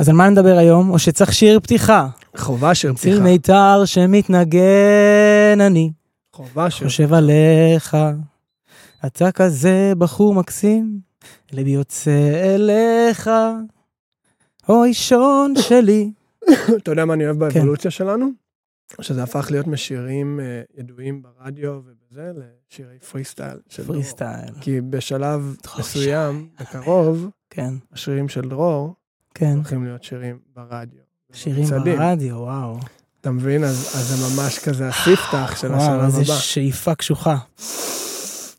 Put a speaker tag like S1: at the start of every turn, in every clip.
S1: אז על מה נדבר היום? או שצריך שיר פתיחה?
S2: חובה שיר
S1: ציר
S2: פתיחה.
S1: מיתר שמתנגן אני,
S2: חובה שיר.
S1: חושב עליך. אתה כזה בחור מקסים, ליבי יוצא אליך. אוי שון שלי.
S2: אתה יודע מה אני אוהב
S1: כן.
S2: באבולוציה שלנו? שזה הפך להיות משירים אה, ידועים ברדיו ובזה, לשירי פרי סטייל.
S1: פרי סטייל.
S2: כי בשלב מסוים. בקרוב,
S1: כן,
S2: השירים של דרור
S1: כן.
S2: הולכים להיות שירים ברדיו.
S1: שירים
S2: במצעדים.
S1: ברדיו, וואו.
S2: אתה מבין? אז אז זה ממש כזה הספתח של
S1: וואו,
S2: השלב
S1: איזה
S2: הבא.
S1: שאיפה קשוחה.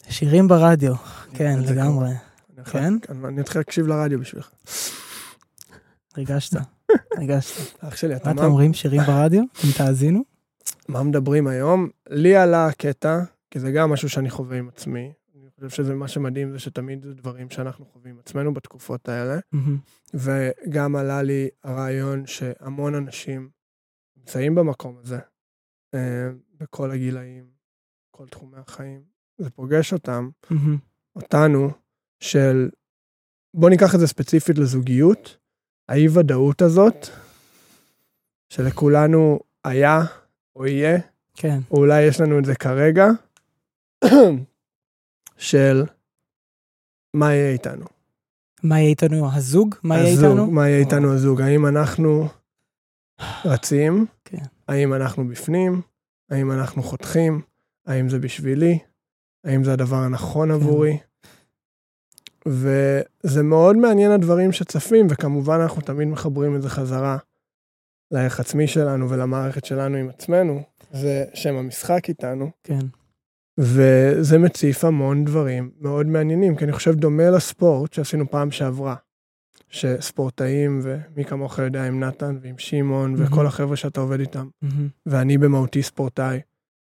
S1: שירים ברדיו, כן, לגמרי.
S2: הולך-
S1: כן?
S2: אני אתחיל להקשיב לרדיו בשבילך.
S1: ריגשת, ריגשת.
S2: אח שלי, אתה
S1: מה אתם? אומרים, שירים ברדיו? אתם תאזינו?
S2: מה מדברים היום? לי עלה הקטע, כי זה גם משהו שאני חווה עם עצמי. אני חושב שזה מה שמדהים, זה שתמיד זה דברים שאנחנו חווים עצמנו בתקופות האלה.
S1: מהמם.
S2: וגם עלה לי הרעיון שהמון אנשים נמצאים במקום הזה, אה, בכל הגילאים, כל תחומי החיים. זה פוגש אותם,
S1: מהמם.
S2: אותנו, של, בוא ניקח את זה ספציפית לזוגיות, האי ודאות הזאת, שלכולנו היה או יהיה,
S1: כן,
S2: או אולי יש לנו את זה כרגע, של מה יהיה איתנו.
S1: מה יהיה איתנו הזוג? מה יהיה
S2: הזוג,
S1: איתנו?
S2: מה יהיה איתנו הזוג? האם אנחנו רצים?
S1: כן.
S2: האם אנחנו בפנים? האם אנחנו חותכים? האם זה בשבילי? האם זה הדבר הנכון
S1: כן.
S2: עבורי? וזה מאוד מעניין הדברים שצפים, וכמובן אנחנו תמיד מחברים את זה חזרה לערך עצמי שלנו ולמערכת שלנו עם עצמנו, זה שם המשחק איתנו,
S1: כן,
S2: וזה מציף המון דברים מאוד מעניינים, כי אני חושב דומה לספורט שעשינו פעם שעברה, שספורטאים, ומי כמוך יודע עם נתן ועם שמעון
S1: מהמם.
S2: וכל החבר'ה שאתה עובד איתם,
S1: מהמם.
S2: ואני במהותי ספורטאי.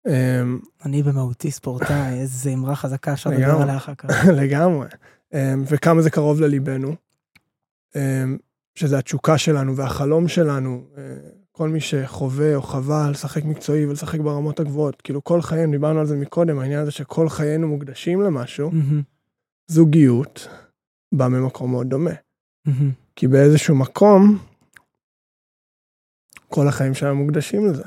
S2: אמ,
S1: אני במהותי ספורטאי, איזה אמרה חזקה, אפשר לדבר. עליה אחר כך.
S2: לגמרי. אמ, וכמה זה קרוב לליבנו, אמ, שזה התשוקה שלנו והחלום שלנו, אה, כל מי שחווה או חווה לשחק מקצועי ולשחק ברמות הגבוהות, כאילו כל חיינו, דיברנו על זה מקודם, העניין הזה שכל חיינו מוקדשים למשהו,
S1: מהמם.
S2: זוגיות בא ממקום מאוד דומה.
S1: מהמם.
S2: כי באיזשהו מקום, כל החיים שלנו מוקדשים לזה.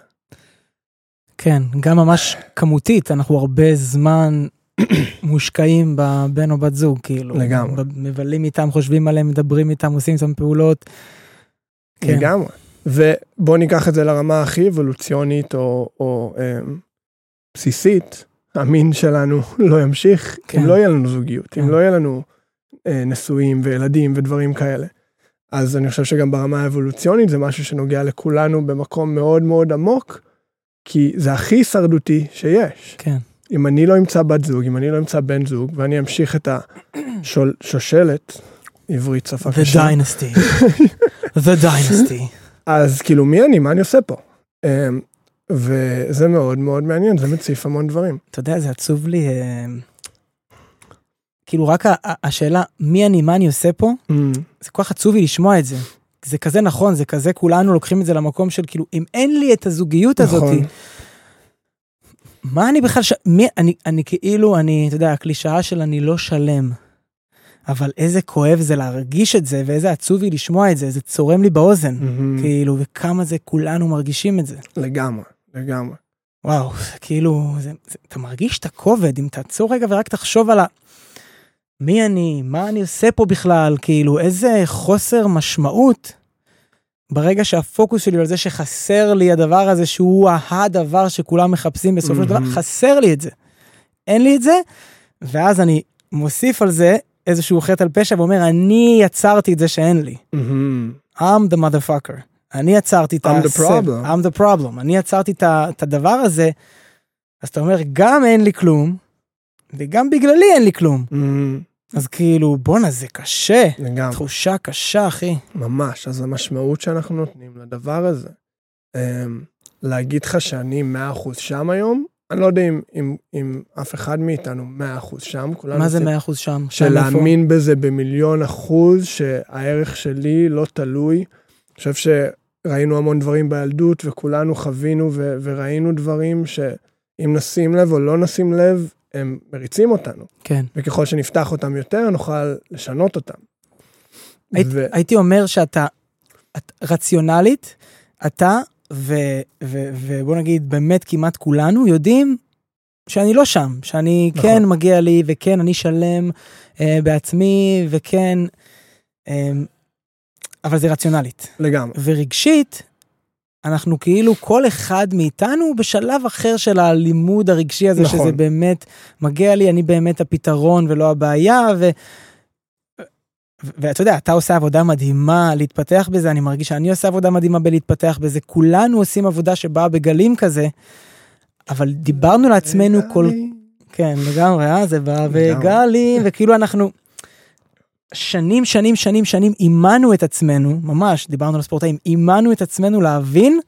S1: כן, גם ממש כמותית, אנחנו הרבה זמן מושקעים בבן או בת זוג, כאילו.
S2: לגמרי.
S1: מבלים איתם, חושבים עליהם, מדברים איתם, עושים איתם פעולות. כן.
S2: ובואו ניקח את זה לרמה הכי אבולוציונית או, או אמ, בסיסית, המין שלנו לא ימשיך
S1: כן.
S2: אם לא יהיה לנו זוגיות,
S1: כן.
S2: אם לא יהיה לנו אה, נשואים וילדים ודברים כאלה. אז אני חושב שגם ברמה האבולוציונית זה משהו שנוגע לכולנו במקום מאוד מאוד עמוק, כי זה הכי הישרדותי שיש.
S1: כן,
S2: אם אני לא אמצא בת זוג, אם אני לא אמצא בן זוג, ואני אמשיך את השושלת, עברית שפה
S1: The
S2: קשה,
S1: Dynasty. The Dynasty.
S2: אז כאילו מי אני, מה אני עושה פה? אמ, וזה מאוד מאוד מעניין, זה מציף המון דברים.
S1: אתה יודע, זה עצוב לי, אה, כאילו רק השאלה, מי אני, מה אני עושה פה, זה כל כך עצוב לי לשמוע את זה. זה כזה נכון, זה כזה, כולנו לוקחים את זה למקום של כאילו, אם אין לי את הזוגיות
S2: נכון.
S1: מה אני בכלל, ש... מי, אני, אני כאילו, אני, אתה יודע, הקלישאה של אני לא שלם. אבל איזה כואב זה להרגיש את זה, ואיזה עצוב לי לשמוע את זה, זה צורם לי באוזן,
S2: מהמם.
S1: כאילו, וכמה זה כולנו מרגישים את זה.
S2: לגמרי, לגמרי.
S1: וואו, כאילו, זה, זה, אתה מרגיש את הכובד, אם תעצור רגע ורק תחשוב על ה... מי אני, מה אני עושה פה בכלל, כאילו, איזה חוסר משמעות. ברגע שהפוקוס שלי על זה שחסר לי הדבר הזה, שהוא הדבר שכולם מחפשים בסופו של דבר. חסר לי את זה. אין לי את זה, ואז אני מוסיף על זה איזשהו חטא על פשע ואומר, אני יצרתי את זה שאין לי.
S2: מהמם.
S1: I'm the motherfucker. אני יצרתי את
S2: I'm the
S1: הסב-
S2: problem.
S1: I'm the problem. אני יצרתי את ה- הדבר הזה, אז אתה אומר, גם אין לי כלום, וגם בגללי אין לי כלום.
S2: מהמם.
S1: אז כאילו, בואנה, זה קשה.
S2: לגמרי,
S1: תחושה קשה, אחי.
S2: ממש. אז המשמעות שאנחנו נותנים לדבר הזה, אמ, להגיד לך שאני 100% שם היום, אני לא יודע אם, אם, אם אף אחד מאיתנו 100% שם, כולנו
S1: מה זה
S2: עושים-
S1: 100% שם?
S2: של? להאמין בזה במיליון אחוז, שהערך שלי לא תלוי. אני חושב שראינו המון דברים בילדות, וכולנו חווינו ו- וראינו דברים שאם נשים לב או לא נשים לב, הם מריצים אותנו.
S1: כן.
S2: וככל שנפתח אותם יותר, נוכל לשנות אותם.
S1: היית-
S2: ו-
S1: הייתי אומר שאתה את, רציונלית, אתה ו, ו, ובוא נגיד באמת כמעט כולנו יודעים שאני לא שם, שאני נכון. כן מגיע לי וכן אני שלם אה, בעצמי וכן, אה, אבל זה רציונלית.
S2: לגמרי.
S1: ורגשית, אנחנו כאילו כל אחד מאיתנו בשלב אחר של הלימוד הרגשי הזה, נכון. שזה באמת מגיע לי, אני באמת הפתרון ולא הבעיה, ו... ואתה יודע, אתה עושה עבודה מדהימה להתפתח בזה, אני מרגיש שאני עושה עבודה מדהימה בלהתפתח בזה, כולנו עושים עבודה שבאה בגלים כזה, אבל דיברנו לעצמנו כל... כן, לגמרי, אה? זה בא בגלים, וכאילו אנחנו... שנים, שנים, שנים, שנים אימנו את עצמנו, ממש, דיברנו על הספורטאים, אימנו את עצמנו להבין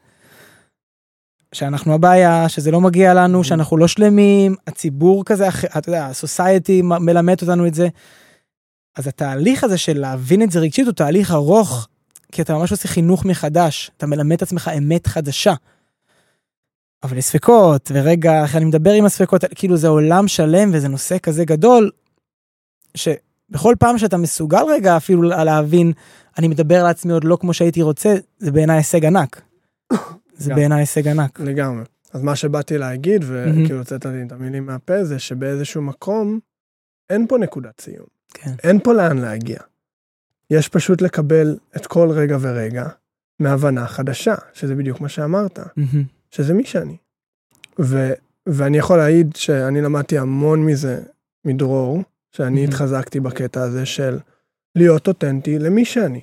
S1: שאנחנו הבעיה, שזה לא מגיע לנו, שאנחנו לא שלמים, הציבור כזה, אתה יודע, הסוסייטי מלמד אותנו את זה. אז התהליך הזה של להבין את זה רגשית הוא תהליך ארוך, כי אתה ממש עושה חינוך מחדש, אתה מלמד את עצמך אמת חדשה. אבל יש ספקות, ורגע, איך אני מדבר עם הספקות, כאילו זה עולם שלם וזה נושא כזה גדול, שבכל פעם שאתה מסוגל רגע אפילו להבין, אני מדבר לעצמי עוד לא כמו שהייתי רוצה, זה בעיניי הישג ענק. זה בעיניי הישג ענק.
S2: לגמרי. אז מה שבאתי להגיד, וכאילו הוצאת לי את המילים מהפה, זה שבאיזשהו מקום אין פה נקודת סיום. כן. אין פה לאן להגיע. יש פשוט לקבל את כל רגע ורגע מהבנה חדשה, שזה בדיוק מה שאמרת, mm-hmm. שזה מי שאני. ו, ואני יכול להעיד שאני למדתי המון מזה מדרור, שאני mm-hmm. התחזקתי בקטע הזה של להיות אותנטי למי שאני.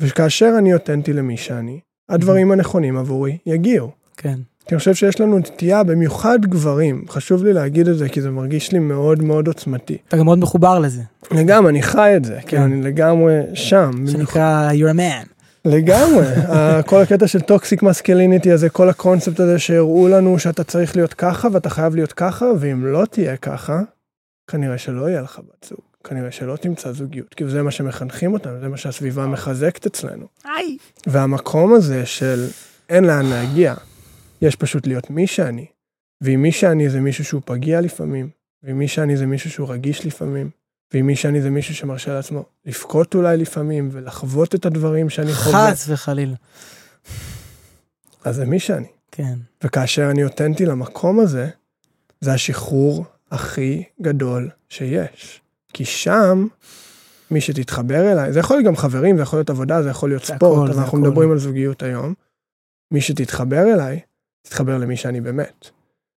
S2: וכאשר אני אותנטי למי שאני, הדברים mm-hmm. הנכונים עבורי יגיעו.
S1: כן.
S2: כי אני חושב שיש לנו נטייה, במיוחד גברים, חשוב לי להגיד את זה כי זה מרגיש לי מאוד מאוד עוצמתי.
S1: אתה גם מאוד מחובר לזה.
S2: לגמרי, אני חי את זה, כן, כן אני לגמרי שם.
S1: שנקרא you're a man.
S2: לגמרי, כל הקטע של toxic masculinity הזה, כל הקונספט הזה שהראו לנו שאתה צריך להיות ככה ואתה חייב להיות ככה, ואם לא תהיה ככה, כנראה שלא יהיה לך בת זוג. כנראה שלא תמצא זוגיות, כי זה מה שמחנכים אותנו, זה מה שהסביבה מחזקת אצלנו.
S1: היי.
S2: והמקום הזה של אין לאן להגיע, יש פשוט להיות מי שאני. ואם מי שאני זה מישהו שהוא פגיע לפעמים, ואם מי שאני זה מישהו שהוא רגיש לפעמים, ואם מי שאני זה מישהו שמרשה לעצמו לבכות אולי לפעמים, ולחוות את הדברים שאני חווה.
S1: חס וחלילה.
S2: אז זה מי שאני.
S1: כן.
S2: וכאשר אני אותנטי למקום הזה, זה השחרור הכי גדול שיש. כי שם, מי שתתחבר אליי, זה יכול להיות גם חברים, זה יכול להיות עבודה, זה יכול להיות ספורט, אבל אנחנו מדברים על זוגיות היום. מי שתתחבר אליי, תתחבר למי שאני באמת.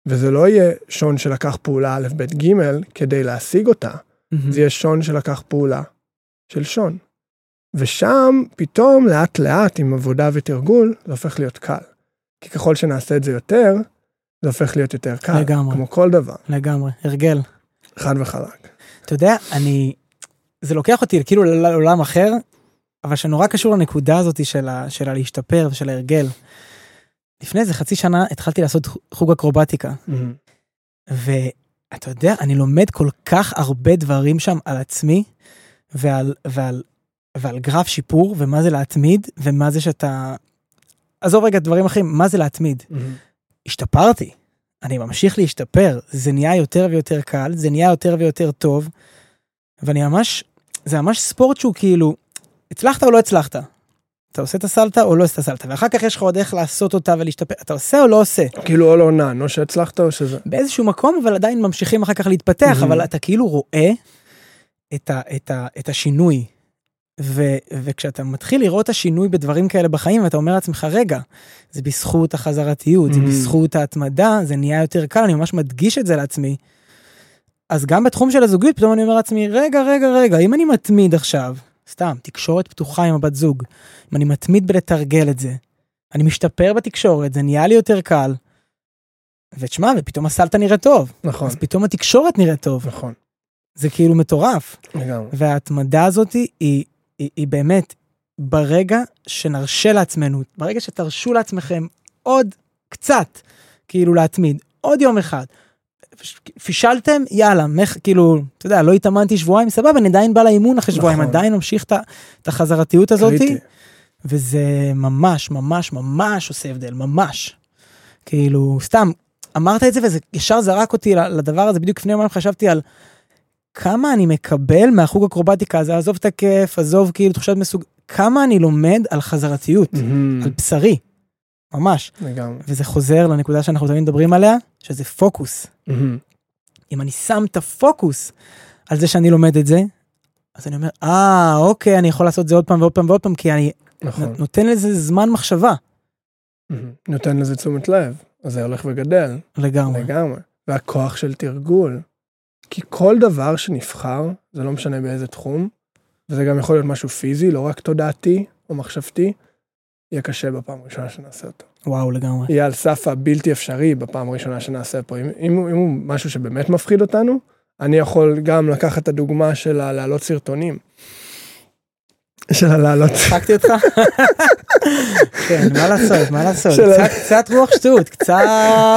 S2: וזה לא יהיה שון שלקח פעולה א', ב', ג', כדי להשיג אותה, mm-hmm. זה יהיה שון שלקח פעולה של שון. ושם פתאום לאט לאט עם עבודה ותרגול זה הופך להיות קל. כי ככל שנעשה את זה יותר, זה הופך להיות יותר קל.
S1: לגמרי.
S2: כמו כל דבר.
S1: לגמרי, הרגל.
S2: חד וחלק.
S1: אתה יודע, אני... זה לוקח אותי כאילו לעולם אחר, אבל שנורא קשור לנקודה הזאת של, ה... של הלהשתפר ושל ההרגל. לפני איזה חצי שנה התחלתי לעשות חוג אקרובטיקה. Mm-hmm. ואתה יודע, אני לומד כל כך הרבה דברים שם על עצמי ועל, ועל, ועל גרף שיפור ומה זה להתמיד ומה זה שאתה... עזוב רגע דברים אחרים, מה זה להתמיד. Mm-hmm. השתפרתי, אני ממשיך להשתפר, זה נהיה יותר ויותר קל, זה נהיה יותר ויותר טוב, ואני ממש, זה ממש ספורט שהוא כאילו, הצלחת או לא הצלחת? אתה עושה את הסלטה או לא עושה את הסלטה, ואחר כך יש לך עוד איך לעשות אותה ולהשתפר, אתה עושה או לא עושה?
S2: כאילו או לא נען, או שהצלחת או שזה...
S1: באיזשהו מקום, אבל עדיין ממשיכים אחר כך להתפתח, mm-hmm. אבל אתה כאילו רואה את, ה, את, ה, את השינוי. ו, וכשאתה מתחיל לראות את השינוי בדברים כאלה בחיים, ואתה אומר לעצמך, רגע, זה בזכות החזרתיות, mm-hmm. זה בזכות ההתמדה, זה נהיה יותר קל, אני ממש מדגיש את זה לעצמי. אז גם בתחום של הזוגיות, פתאום אני אומר לעצמי, רגע, רגע, רגע, אם אני מתמיד עכשיו, סתם, תקשורת פתוחה עם הבת זוג. אם אני מתמיד בלתרגל את זה, אני משתפר בתקשורת, זה נהיה לי יותר קל. ותשמע, ופתאום הסלטה נראה טוב.
S2: נכון.
S1: אז פתאום התקשורת נראית טוב.
S2: נכון.
S1: זה כאילו מטורף.
S2: לגמרי.
S1: וההתמדה הזאת היא, היא, היא, היא באמת, ברגע שנרשה לעצמנו, ברגע שתרשו לעצמכם עוד קצת, כאילו להתמיד, עוד יום אחד, פישלתם יאללה מח, כאילו אתה יודע לא התאמנתי שבועיים סבבה אני עדיין בא לאימון אחרי שבועיים נכון. עדיין ממשיך את החזרתיות הזאת וזה ממש ממש ממש עושה הבדל ממש. כאילו סתם אמרת את זה וזה ישר זרק אותי לדבר הזה בדיוק לפני יומיים חשבתי על כמה אני מקבל מהחוג אקרובטיקה הזה עזוב את הכיף עזוב כאילו תחושת מסוג כמה אני לומד על חזרתיות, על בשרי, ממש.
S2: לגמרי.
S1: וזה חוזר לנקודה שאנחנו תמיד מדברים עליה, שזה פוקוס. אם אני שם את הפוקוס על זה שאני לומד את זה, אז אני אומר, אה, אוקיי, אני יכול לעשות את זה עוד פעם ועוד פעם ועוד פעם, כי אני
S2: נכון.
S1: נותן לזה זמן מחשבה.
S2: נותן לזה תשומת לב, אז זה הולך וגדל.
S1: לגמרי.
S2: לגמרי. והכוח של תרגול. כי כל דבר שנבחר, זה לא משנה באיזה תחום, וזה גם יכול להיות משהו פיזי, לא רק תודעתי או מחשבתי, יהיה קשה בפעם הראשונה שנעשה אותו.
S1: וואו, לגמרי.
S2: יהיה על סף הבלתי אפשרי בפעם הראשונה שנעשה פה. אם, אם, אם הוא משהו שבאמת מפחיד אותנו, אני יכול גם לקחת את הדוגמה של הלהעלות סרטונים. של הלהעלות...
S1: הצחקתי אותך? כן, מה לעשות, מה לעשות? קצת- רוח שטות, קצת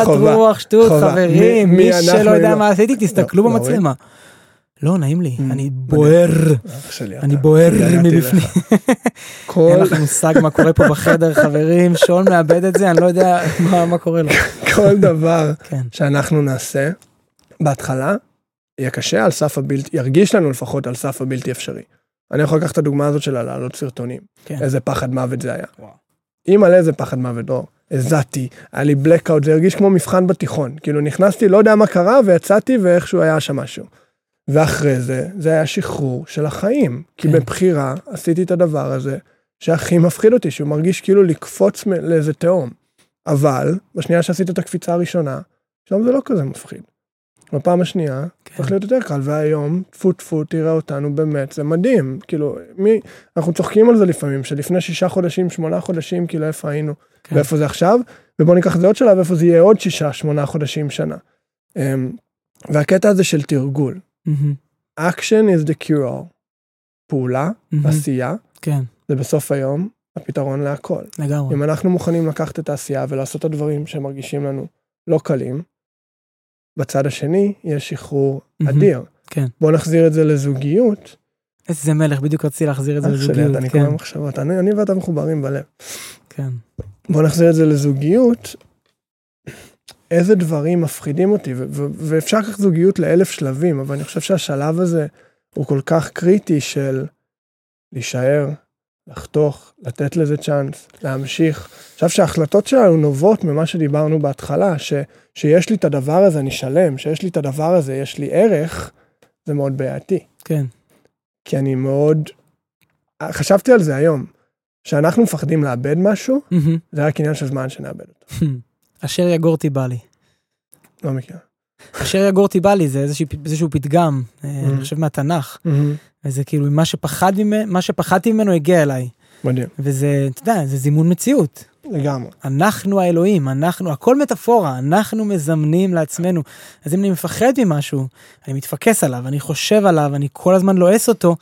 S1: רוח שטות. חברים.
S2: מי-
S1: שלא יודע
S2: אם
S1: מה
S2: לא-
S1: עשיתי, תסתכלו
S2: לא, לא
S1: במצלמה. לא, נעים לי,
S2: Mm,
S1: אני בוער, אני בוער מבפנים.
S2: לך.
S1: אין לכם מושג מה קורה פה בחדר, חברים, שון מאבד את זה, אני לא יודע מה קורה לו.
S2: כל דבר
S1: כן,
S2: שאנחנו נעשה, בהתחלה, יהיה קשה על סף הבלתי, ירגיש לנו לפחות על סף הבלתי אפשרי. אני יכול לקחת את הדוגמה הזאת של הלהעלות סרטונים.
S1: כן.
S2: איזה פחד מוות זה היה. אם על איזה פחד מוות, לא, הזעתי, היה לי blackout, זה הרגיש כמו מבחן בתיכון. כאילו נכנסתי, לא יודע מה קרה, ויצאתי ואיכשהו היה שם משהו. ואחרי זה, זה היה שחרור של החיים. כי
S1: כן.
S2: בבחירה עשיתי את הדבר הזה, שהכי מפחיד אותי, שהוא מרגיש כאילו לקפוץ לאיזה תהום. אבל, בשנייה שעשית את הקפיצה הראשונה, שם זה לא כזה מפחיד. בפעם השנייה,
S1: כן.
S2: צריך להיות יותר קל, והיום, טפו טפו, תראה אותנו, באמת, זה מדהים. כאילו, מי, אנחנו צוחקים על זה לפעמים, שלפני שישה חודשים, שמונה חודשים, כאילו, איפה היינו,
S1: כן.
S2: ואיפה זה עכשיו, ובואו ניקח את זה עוד שלב, איפה זה יהיה עוד שישה, שמונה חודשים, שנה. אמ, והקטע הזה של תרגול, action is the cure-all. פעולה,
S1: מהמם,
S2: עשייה,
S1: כן,
S2: זה בסוף היום הפתרון להכל.
S1: לגמרי.
S2: אם אנחנו מוכנים לקחת את העשייה ולעשות את הדברים שמרגישים לנו לא קלים, בצד השני יש שחרור
S1: מהמם.
S2: אדיר.
S1: כן.
S2: בואו נחזיר את זה לזוגיות.
S1: איזה מלך, בדיוק רציתי להחזיר את זה
S2: שלי,
S1: לזוגיות.
S2: אתה אני
S1: כן,
S2: קורא מחשבות, אני אני ואתה מחוברים בלב.
S1: כן.
S2: בואו נחזיר את זה לזוגיות. איזה דברים מפחידים אותי, ו- ו- ואפשר לקחת זוגיות לאלף שלבים, אבל אני חושב שהשלב הזה הוא כל כך קריטי של להישאר, לחתוך, לתת לזה צ'אנס, להמשיך. עכשיו שההחלטות שלנו נובעות ממה שדיברנו בהתחלה, ש, שיש לי את הדבר הזה, אני שלם, שיש לי את הדבר הזה, יש לי ערך, זה מאוד בעייתי.
S1: כן,
S2: כי אני מאוד... חשבתי על זה היום, שאנחנו מפחדים לאבד משהו,
S1: מהמם.
S2: זה רק עניין של זמן שנאבד אותו.
S1: אשר יגורתי בא לי.
S2: לא מכיר.
S1: אשר יגורתי בא לי זה איזשהו, איזשהו פתגם, אה. אני חושב מהתנ"ך, וזה כאילו מה שפחד ממנו, מה שפחדתי ממנו הגיע אליי,
S2: מדהים.
S1: וזה, אתה יודע, זה זימון מציאות.
S2: לגמרי.
S1: אנחנו האלוהים, אנחנו, הכל מטאפורה, אנחנו מזמנים לעצמנו. אז אם אני מפחד ממשהו, אני מתפקס עליו, אני חושב עליו, אני כל הזמן לועס אותו,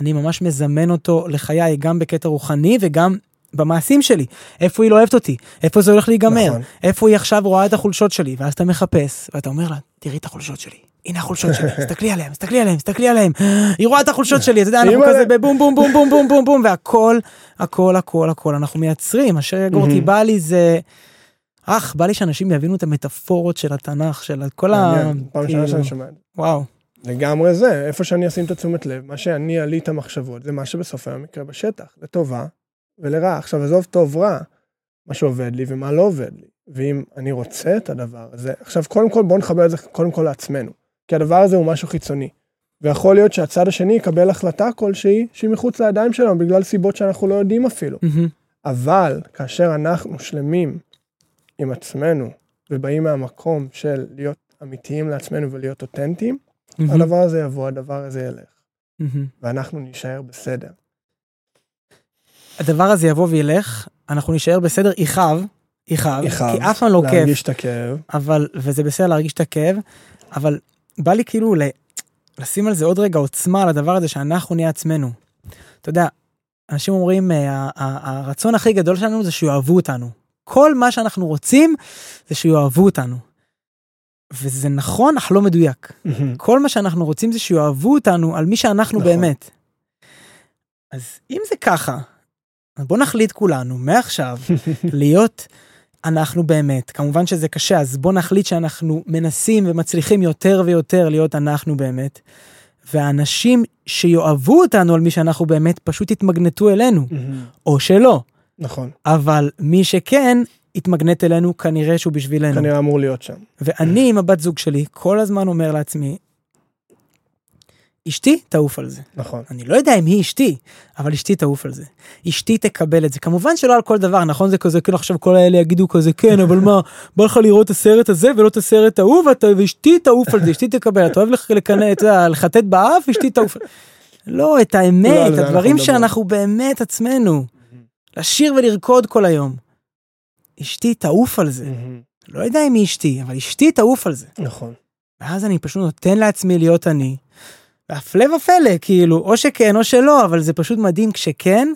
S1: אני ממש מזמן אותו לחיי, גם בקטע רוחני וגם במעשים שלי. איפה היא לא אוהבת אותי? איפה זה הולך להיגמר?
S2: נכון.
S1: איפה היא עכשיו רואה את החולשות שלי? ואז אתה מחפש, ואתה אומר לה, תראי את החולשות שלי. הנה החולשות שלי, תסתכלי עליהם, תסתכלי עליהם, תסתכלי עליהם. היא רואה את החולשות שלי, אתה יודע, אנחנו. כזה בבום בום בום בום בום בום בום, והכל, הכל, הכל, הכל, אנחנו מייצרים. אשר יגורתי. בא לי זה... אך, בא לי שאנשים יבינו את המטאפורות של התנ"ך, של כל ה...
S2: פעם
S1: כאילו,
S2: ראשונה שאני שומע את זה.
S1: וואו,
S2: לגמרי זה, איפה שאני אשים את התשומת לב, מה שאני אעלי את המחשבות, זה מה שבסוף היום יקרה בשטח, לטובה ולרעה. עכשיו, עזוב טוב רע, מה שעובד לי ומה לא עובד לי. ואם אני רוצה את הדבר הזה, עכשיו, קודם כל בואו נחבר את זה קודם כל לעצמנו, כי הדבר הזה הוא משהו חיצוני. ויכול להיות שהצד השני יקבל החלטה כלשהי שהיא מחוץ לידיים שלנו, בגלל סיבות שאנחנו לא יודעים אפילו.
S1: מהמם,
S2: אבל כאשר אנחנו שלמים עם עצמנו, ובאים מהמקום של להיות אמיתיים לעצמנו ולהיות אותנטיים,
S1: מהמם,
S2: הדבר הזה יבוא, הדבר הזה ילך,
S1: מהמם.
S2: ואנחנו נישאר בסדר.
S1: הדבר הזה יבוא וילך, אנחנו נישאר בסדר, יכאב, יכאב, כי אף פעם לא כיף.
S2: להרגיש את הכאב.
S1: אבל, וזה בסדר להרגיש את הכאב, אבל בא לי כאילו ל, לשים על זה עוד רגע עוצמה על הדבר הזה שאנחנו נהיה עצמנו. אתה יודע, אנשים אומרים, אה, ה- ה- הרצון הכי גדול שלנו זה שיאהבו אותנו. כל מה שאנחנו רוצים זה שיאהבו אותנו. וזה נכון, אך לא מדויק. כל מה שאנחנו רוצים זה שיאהבו אותנו על מי שאנחנו
S2: נכון.
S1: באמת. אז אם זה ככה, בוא נחליט כולנו מעכשיו להיות אנחנו באמת. כמובן שזה קשה, אז בוא נחליט שאנחנו מנסים ומצליחים יותר ויותר להיות אנחנו באמת. והאנשים שיאהבו אותנו על מי שאנחנו באמת פשוט יתמגנטו אלינו, או שלא.
S2: נכון.
S1: אבל מי שכן יתמגנט אלינו, כנראה שהוא בשבילנו.
S2: כנראה אמור להיות שם.
S1: ואני עם הבת זוג שלי כל הזמן אומר לעצמי, אשתי תעוף על זה.
S2: נכון.
S1: אני לא יודע אם היא אשתי, אבל אשתי תעוף על זה. אשתי תקבל את זה. כמובן שלא על כל דבר, נכון? זה כזה, כאילו עכשיו כל האלה יגידו כזה, כן, אבל מה, בא לך לראות את הסרט הזה ולא את הסרט ההוא, ואשתי תעוף על זה, אשתי תקבל. אתה אוהב לקנא, אתה יודע, לחטט באף, אשתי תעוף. לא, את
S2: לא
S1: האמת,
S2: על זה אנחנו
S1: הדברים. שאנחנו באמת עצמנו. לשיר ולרקוד כל היום. אשתי תעוף על זה. לא יודע אם היא אשתי, אבל אשתי תעוף על זה.
S2: נכון.
S1: ואז אני פשוט נותן לעצמי להיות אני. והפלא ופלא, כאילו, או שכן או שלא, אבל זה פשוט מדהים כשכן,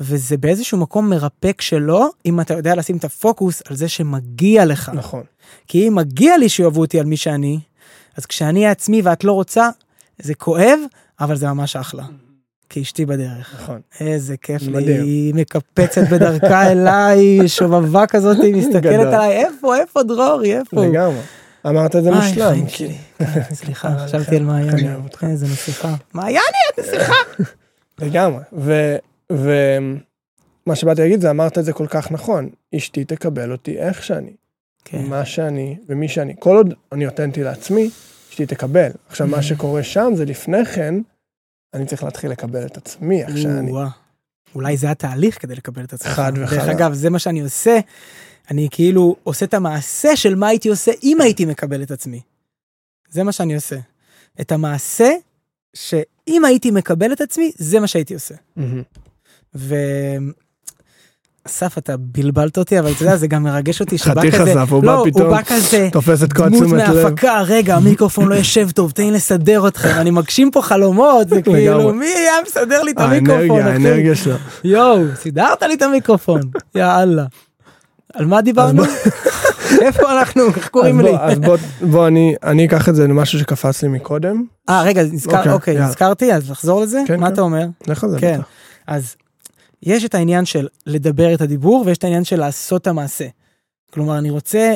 S1: וזה באיזשהו מקום מרפא כשלא, אם אתה יודע לשים את הפוקוס על זה שמגיע לך.
S2: נכון.
S1: כי אם מגיע לי שיאהבו אותי על מי שאני, אז כשאני עצמי ואת לא רוצה, זה כואב, אבל זה ממש אחלה. כי אשתי בדרך.
S2: נכון.
S1: איזה כיף לי,
S2: מדהים.
S1: היא מקפצת בדרכה אליי, שובבה כזאת, היא מסתכלת
S2: גדול.
S1: עליי, איפה, איפה דרורי, איפה?
S2: לגמרי. אמרת את זה מושלם.
S1: חיים שלי. כן, סליחה, חשבתי על מעיין. איזה נסיכה. מעייני, את נסיכה.
S2: לגמרי. ומה שבאתי להגיד זה אמרת את זה כל כך נכון. אשתי תקבל אותי איך שאני.
S1: כן,
S2: מה שאני ומי שאני. כל עוד אני אותנטי לעצמי, אשתי תקבל. עכשיו, מה שקורה שם זה לפני כן, אני צריך להתחיל לקבל את עצמי איך שאני.
S1: אולי זה התהליך כדי לקבל את עצמך.
S2: חד וחלק.
S1: דרך אגב, זה מה שאני עושה. אני כאילו עושה את המעשה של מה הייתי עושה אם הייתי מקבל את עצמי. זה מה שאני עושה. את המעשה שאם הייתי מקבל את עצמי, זה מה שהייתי עושה. ו... אסף, אתה בלבלת אותי, אבל אתה יודע, זה גם מרגש אותי שבא
S2: חתיך
S1: כזה,
S2: אסף, הוא
S1: לא,
S2: בא פתאום,
S1: הוא בא כזה,
S2: תופס את כל
S1: דמות
S2: תשומת לב.
S1: מההפקה, רגע, המיקרופון לא יושב טוב, תן לי לסדר אתכם, אני מגשים פה חלומות, זה כאילו. מי היה מסדר לי את המיקרופון,
S2: האנרגיה? האנרגיה שלו.
S1: יואו, סידרת לי את המיקרופון, יאללה. על מה דיברנו? איפה אנחנו? איך קוראים לי?
S2: אז בוא, אני, אני אקח את זה למשהו שקפץ לי מקודם.
S1: אה, רגע,
S2: אוקיי,
S1: אוקיי. נזכרתי, אז נחזור לזה?
S2: כן,
S1: מה
S2: כן.
S1: אתה אומר?
S2: לך על זה.
S1: כן. אז יש את העניין של לדבר את הדיבור ויש את העניין של לעשות את המעשה. כלומר, אני רוצה,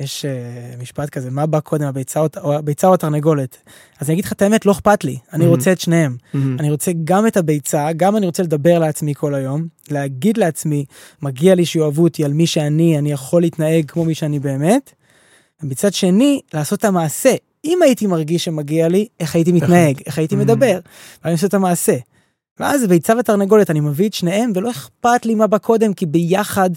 S1: יש uh, משפט כזה, מה בא קודם, הביצה או, או, הביצה או התרנגולת? אז אני אגיד לך את האמת, לא אכפת לי, אני. רוצה את שניהם. אני רוצה גם את הביצה, גם אני רוצה לדבר לעצמי כל היום, להגיד לעצמי, מגיע לי שיאהבו אותי על מי שאני, אני יכול להתנהג כמו מי שאני באמת. ומצד שני, לעשות את המעשה. אם הייתי מרגיש שמגיע לי, איך הייתי מתנהג, איך הייתי. מדבר, ואני עושה את המעשה. ואז ביצה ותרנגולת, אני מביא את שניהם, ולא אכפת לי מה בא קודם, כי ביחד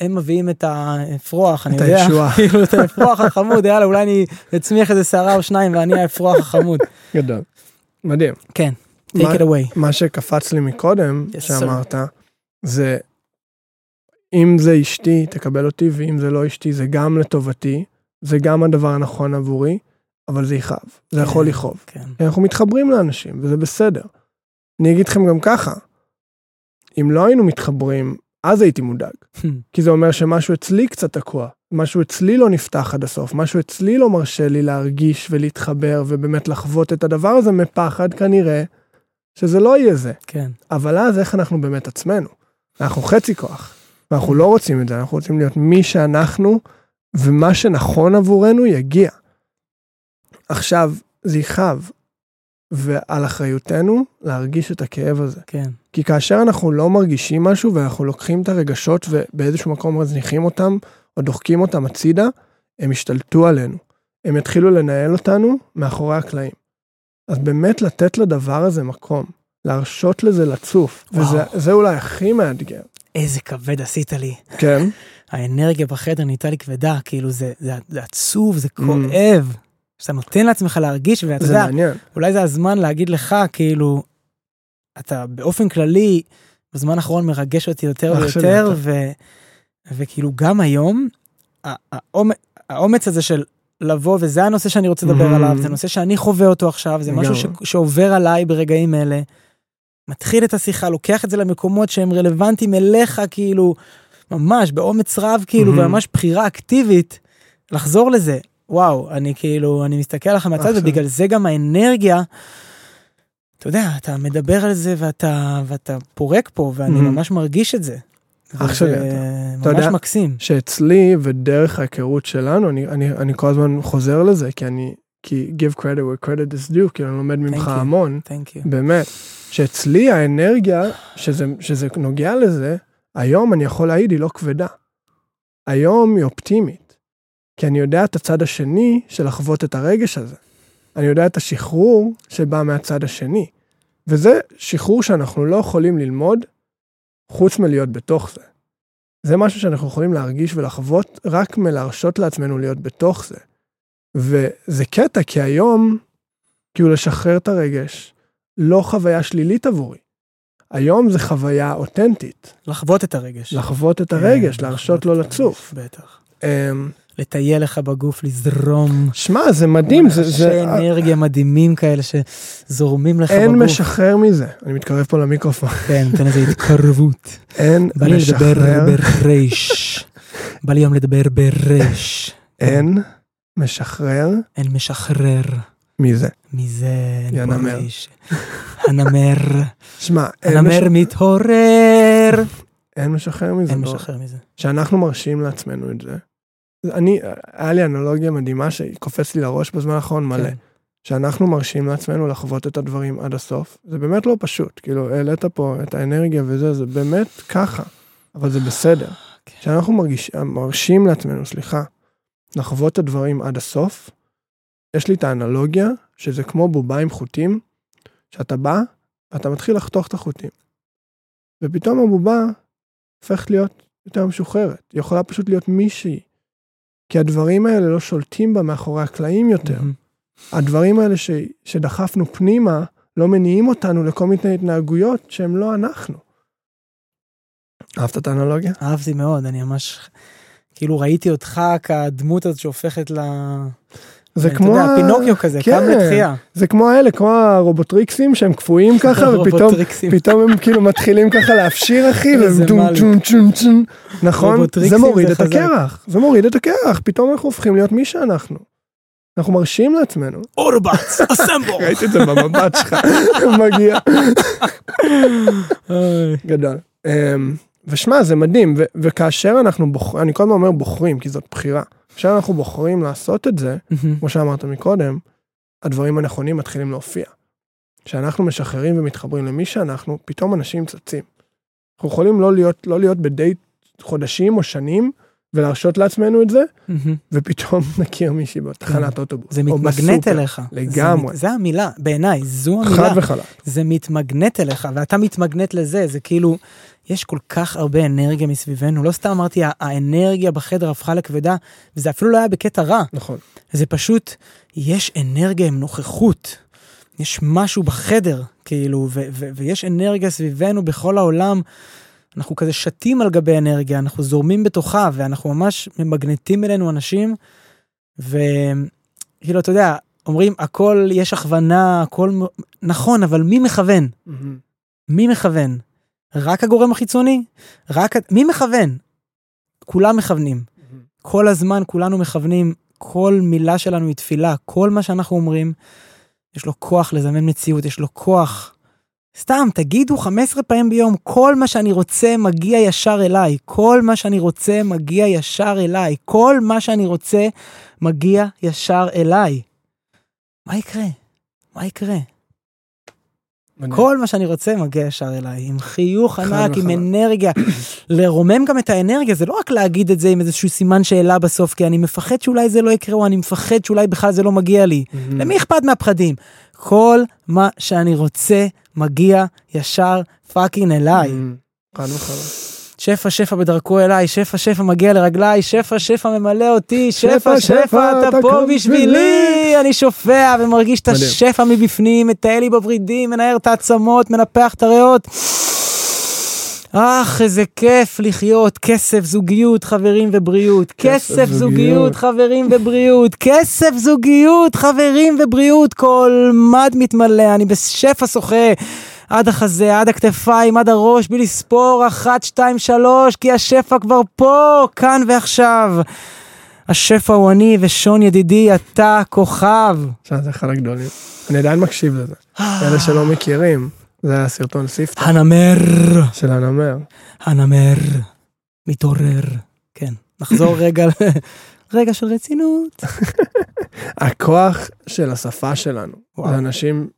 S1: הם מביאים את האפרוח, אני יודע. כאילו את האפרוח החמוד, יאללה, אולי אני אצמיח איזה שערה או שניים ואני האפרוח החמוד.
S2: גדול. מדהים.
S1: כן, take
S2: מה-
S1: it away.
S2: מה שקפץ לי מקודם,
S1: Yes,
S2: שאמרת, זה אם זה אשתי, תקבל אותי, ואם זה לא אשתי, זה גם לטובתי, זה גם הדבר הנכון עבורי, אבל זה יכאב, זה יכול
S1: כן.
S2: לכאוב.
S1: כן.
S2: אנחנו מתחברים לאנשים, וזה בסדר. אני אגיד לכם גם ככה, אם לא היינו מתחברים, אז הייתי מודאג. כי זה אומר שמשהו אצלי קצת תקוע, משהו אצלי לא נפתח עד הסוף, משהו אצלי לא מרשה לי להרגיש ולהתחבר ובאמת לחוות את הדבר הזה מפחד כנראה שזה לא יהיה זה.
S1: כן.
S2: אבל אז איך אנחנו באמת עצמנו? אנחנו חצי כוח, ואנחנו לא רוצים את זה, אנחנו רוצים להיות מי שאנחנו, ומה שנכון עבורנו יגיע. עכשיו, זה יכאב, ועל אחריותנו להרגיש את הכאב הזה.
S1: כן.
S2: כי כאשר אנחנו לא מרגישים משהו ואנחנו לוקחים את הרגשות ובאיזשהו מקום מזניחים אותם או דוחקים אותם הצידה, הם ישתלטו עלינו. הם יתחילו לנהל אותנו מאחורי הקלעים. אז באמת לתת לדבר הזה מקום, להרשות לזה לצוף,
S1: וואו.
S2: וזה זה אולי הכי מאתגר.
S1: איזה כבד עשית לי.
S2: כן?
S1: האנרגיה בחדר נהייתה לי כבדה, כאילו זה, זה, זה עצוב, זה
S2: Mm.
S1: כואב. שאתה נותן לעצמך להרגיש, ואתה יודע,
S2: מעניין.
S1: אולי זה הזמן להגיד לך, כאילו, אתה באופן כללי, בזמן האחרון מרגש אותי יותר
S2: שלי
S1: ויותר,
S2: אתה.
S1: ו, וכאילו גם היום, ה- האומץ, הזה של לבוא, וזה הנושא שאני רוצה לדבר
S2: Mhm.
S1: עליו, זה נושא שאני חווה אותו עכשיו, זה משהו ש. שעובר עליי ברגעים אלה. מתחיל את השיחה, לוקח את זה למקומות שהם רלוונטיים אליך, כאילו, ממש באומץ רב, כאילו,
S2: Mhm.
S1: וממש בחירה אקטיבית, לחזור לזה. וואו, אני כאילו, אני מסתכל עליך מהצד. ובגלל זה גם האנרגיה, אתה יודע, אתה מדבר על זה ואתה, ואתה פורק פה, ואני
S2: Mhm.
S1: ממש מרגיש את זה.
S2: אח שלי אתה. אתה
S1: ממש
S2: יודע-
S1: מקסים.
S2: שאצלי ודרך ההיכרות שלנו, אני, אני, אני כל הזמן חוזר לזה, כי אני, כי give credit where credit is due, כאילו אני לומד ממך
S1: you.
S2: המון,
S1: Thank you.
S2: באמת, שאצלי האנרגיה, שזה, שזה נוגע לזה, היום אני יכול להעיד, היא לא כבדה. היום היא אופטימית, כי אני יודע את הצד השני של לחוות את הרגש הזה. אני יודע את השחרור שבא מהצד השני. וזה שחרור שאנחנו לא יכולים ללמוד חוץ מלהיות בתוך זה. זה משהו שאנחנו יכולים להרגיש ולחוות רק מלהרשות לעצמנו להיות בתוך זה. וזה קטע, כי היום, כאילו לשחרר את הרגש, לא חוויה שלילית עבורי. היום זה חוויה אותנטית.
S1: לחוות את הרגש.
S2: לחוות את
S1: כן,
S2: הרגש, להרשות לו לצוף.
S1: בטח. לטייל לך בגוף, לזרום.
S2: שמע, זה מדהים, זה,
S1: רעשי
S2: זה,
S1: אנרגיה מדהימים כאלה שזורמים לך
S2: אין
S1: בגוף.
S2: משחרר מזה. אני מתקרב פה למיקרופון.
S1: כן, נותן איזה התקרבות.
S2: אין
S1: בא לי לדבר
S2: משחרר,
S1: בריש. בא לי היום לדבר בריש.
S2: אין משחרר
S1: אין משחרר
S2: מזה.
S1: מזה. אין פה
S2: נמר.
S1: ריש. הנמר.
S2: שמע, אין,
S1: הנמר. מתעורר.
S2: אין משחרר מזה.
S1: אין
S2: לא.
S1: משחרר מזה.
S2: שאנחנו מרשים לעצמנו את זה. אני, היה לי אנלוגיה מדהימה שקופץ לי לראש בזמן האחרון מלא.
S1: כן.
S2: שאנחנו מרשים לעצמנו לחוות את הדברים עד הסוף, זה באמת לא פשוט. כאילו, העלית פה את האנרגיה וזה, זה באמת ככה, אבל זה בסדר.
S1: כן.
S2: כשאנחנו מרגיש, מרשים לעצמנו, סליחה, לחוות את הדברים עד הסוף, יש לי את האנלוגיה שזה כמו בובה עם חוטים, שאתה בא, ואתה מתחיל לחתוך את החוטים. ופתאום הבובה הופכת להיות יותר משוחררת. היא יכולה פשוט להיות מישהי. כי הדברים האלה לא שולטים בה מאחורי הקלעים יותר. הדברים האלה ש, שדחפנו פנימה, לא מניעים אותנו לכל מיני התנהגויות שהם לא אנחנו. אהבת את האנלוגיה?
S1: אהבתי מאוד, אני ממש... כאילו ראיתי אותך כדמות הזאת שהופכת ל...
S2: זה
S1: אתה
S2: כמו,
S1: יודע,
S2: ה-
S1: פינוקיו כזה,
S2: כן.
S1: קם לתחייה.
S2: זה כמו האלה, כמו הרובוטריקסים שהם קפואים ככה, ופתאום הם כאילו מתחילים ככה להפשיר אחי,
S1: איזה
S2: והם טום
S1: מאלק.
S2: טום טום טום, נכון? זה מוריד את. הקרח, זה מוריד את הקרח, פתאום אנחנו הופכים להיות מי שאנחנו. אנחנו מרשים לעצמנו.
S1: אורבץ, אסמבו.
S2: ראיתי את זה במבט שלך, מגיע. גדול. אמ, ושמע, זה מדהים, וכאשר אנחנו בוחרים, אני כל הזמן אומר בוחרים, כי זאת בחירה. כאשר אנחנו בוחרים לעשות את זה, כמו שאמרת מקודם, הדברים הנכונים מתחילים להופיע. כשאנחנו משחררים ומתחברים למי שאנחנו, פתאום אנשים צצים. אנחנו יכולים לא להיות, לא להיות בדייט חודשים או שנים, ולהרשות לעצמנו את זה, ופתאום נכיר מישהי בתחנת אוטובוס.
S1: זה מתמגנט. אליך.
S2: לגמרי.
S1: זה, המילה, בעיניי, זו
S2: חד
S1: המילה.
S2: וחלק.
S1: זה מתמגנט אליך, ואתה מתמגנט לזה, זה כאילו, יש כל כך הרבה אנרגיה מסביבנו, לא סתם אמרתי, הא- האנרגיה בחדר הפכה לכבדה, וזה אפילו לא היה בקטע רע,
S2: נכון.
S1: זה פשוט, יש אנרגיה עם נוכחות. יש משהו בחדר, כאילו, ו- ו- ויש אנרגיה סביבנו בכל העולם. אנחנו כזה שתים על גבי אנרגיה, אנחנו זורמים בתוכה, ואנחנו ממש ממגנטים אלינו אנשים, וכאילו, אתה יודע, אומרים, הכל, יש הכוונה, הכל, נכון, אבל מי מכוון? מי מכוון? רק הגורם החיצוני? רק... מי מכוון? כולם מכוונים. כל הזמן כולנו מכוונים, כל מילה שלנו היא תפילה, כל מה שאנחנו אומרים, יש לו כוח לזמן מציאות, יש לו כוח. סתם, תגידו 15 פעמים ביום, כל מה שאני רוצה מגיע ישר אליי, כל מה שאני רוצה מגיע ישר אליי, כל מה שאני רוצה מגיע ישר אליי. מה יקרה? מה יקרה?
S2: מדהים.
S1: כל מה שאני רוצה מגיע ישר אליי, עם חיוך ענק, עם. אנרגיה. לרומם גם את האנרגיה, זה לא רק להגיד את זה עם איזשהו סימן שאלה בסוף, כי אני מפחד שאולי זה לא יקרה, או אני מפחד שאולי בכלל זה לא מגיע לי. למי אכפת מהפחדים? כל מה שאני רוצה מגיע ישר fucking אליי.
S2: מהמם. חד וחלק.
S1: שפע שפע בדרכו אליי, שפע שפע מגיע לרגליי, שפע שפע ממלא אותי,
S2: שפע,
S1: שפע
S2: שפע,
S1: שפע אתה פה בשבילי. אני שופע ומרגיש את. השפע מבפנים, מטייל לי בוורידים, מנער את העצמות, מנפח את הריאות. אך, איזה כיף לחיות, כסף, זוגיות, חברים ובריאות. כסף,
S2: זוגיות.
S1: חברים ובריאות. כסף, זוגיות, חברים ובריאות. כל מד מתמלא, אני בשפע שוחה. עד החזה, עד הכתפיים, עד הראש, בלי לספור, אחת, שתיים, שלוש, כי השפע כבר פה, כאן ועכשיו. השפע הוא אני ושון ידידי, אתה כוכב.
S2: זה אחד הגדולים. אני עדיין מקשיב לזה. אלה שלא מכירים, זה היה סרטון סיפטה
S1: הנמר,
S2: של הנמר.
S1: הנמר, מתעורר. כן, נחזור רגע רגע של רצינות.
S2: הכוח של השפה שלנו,
S1: וואו.
S2: ואנשים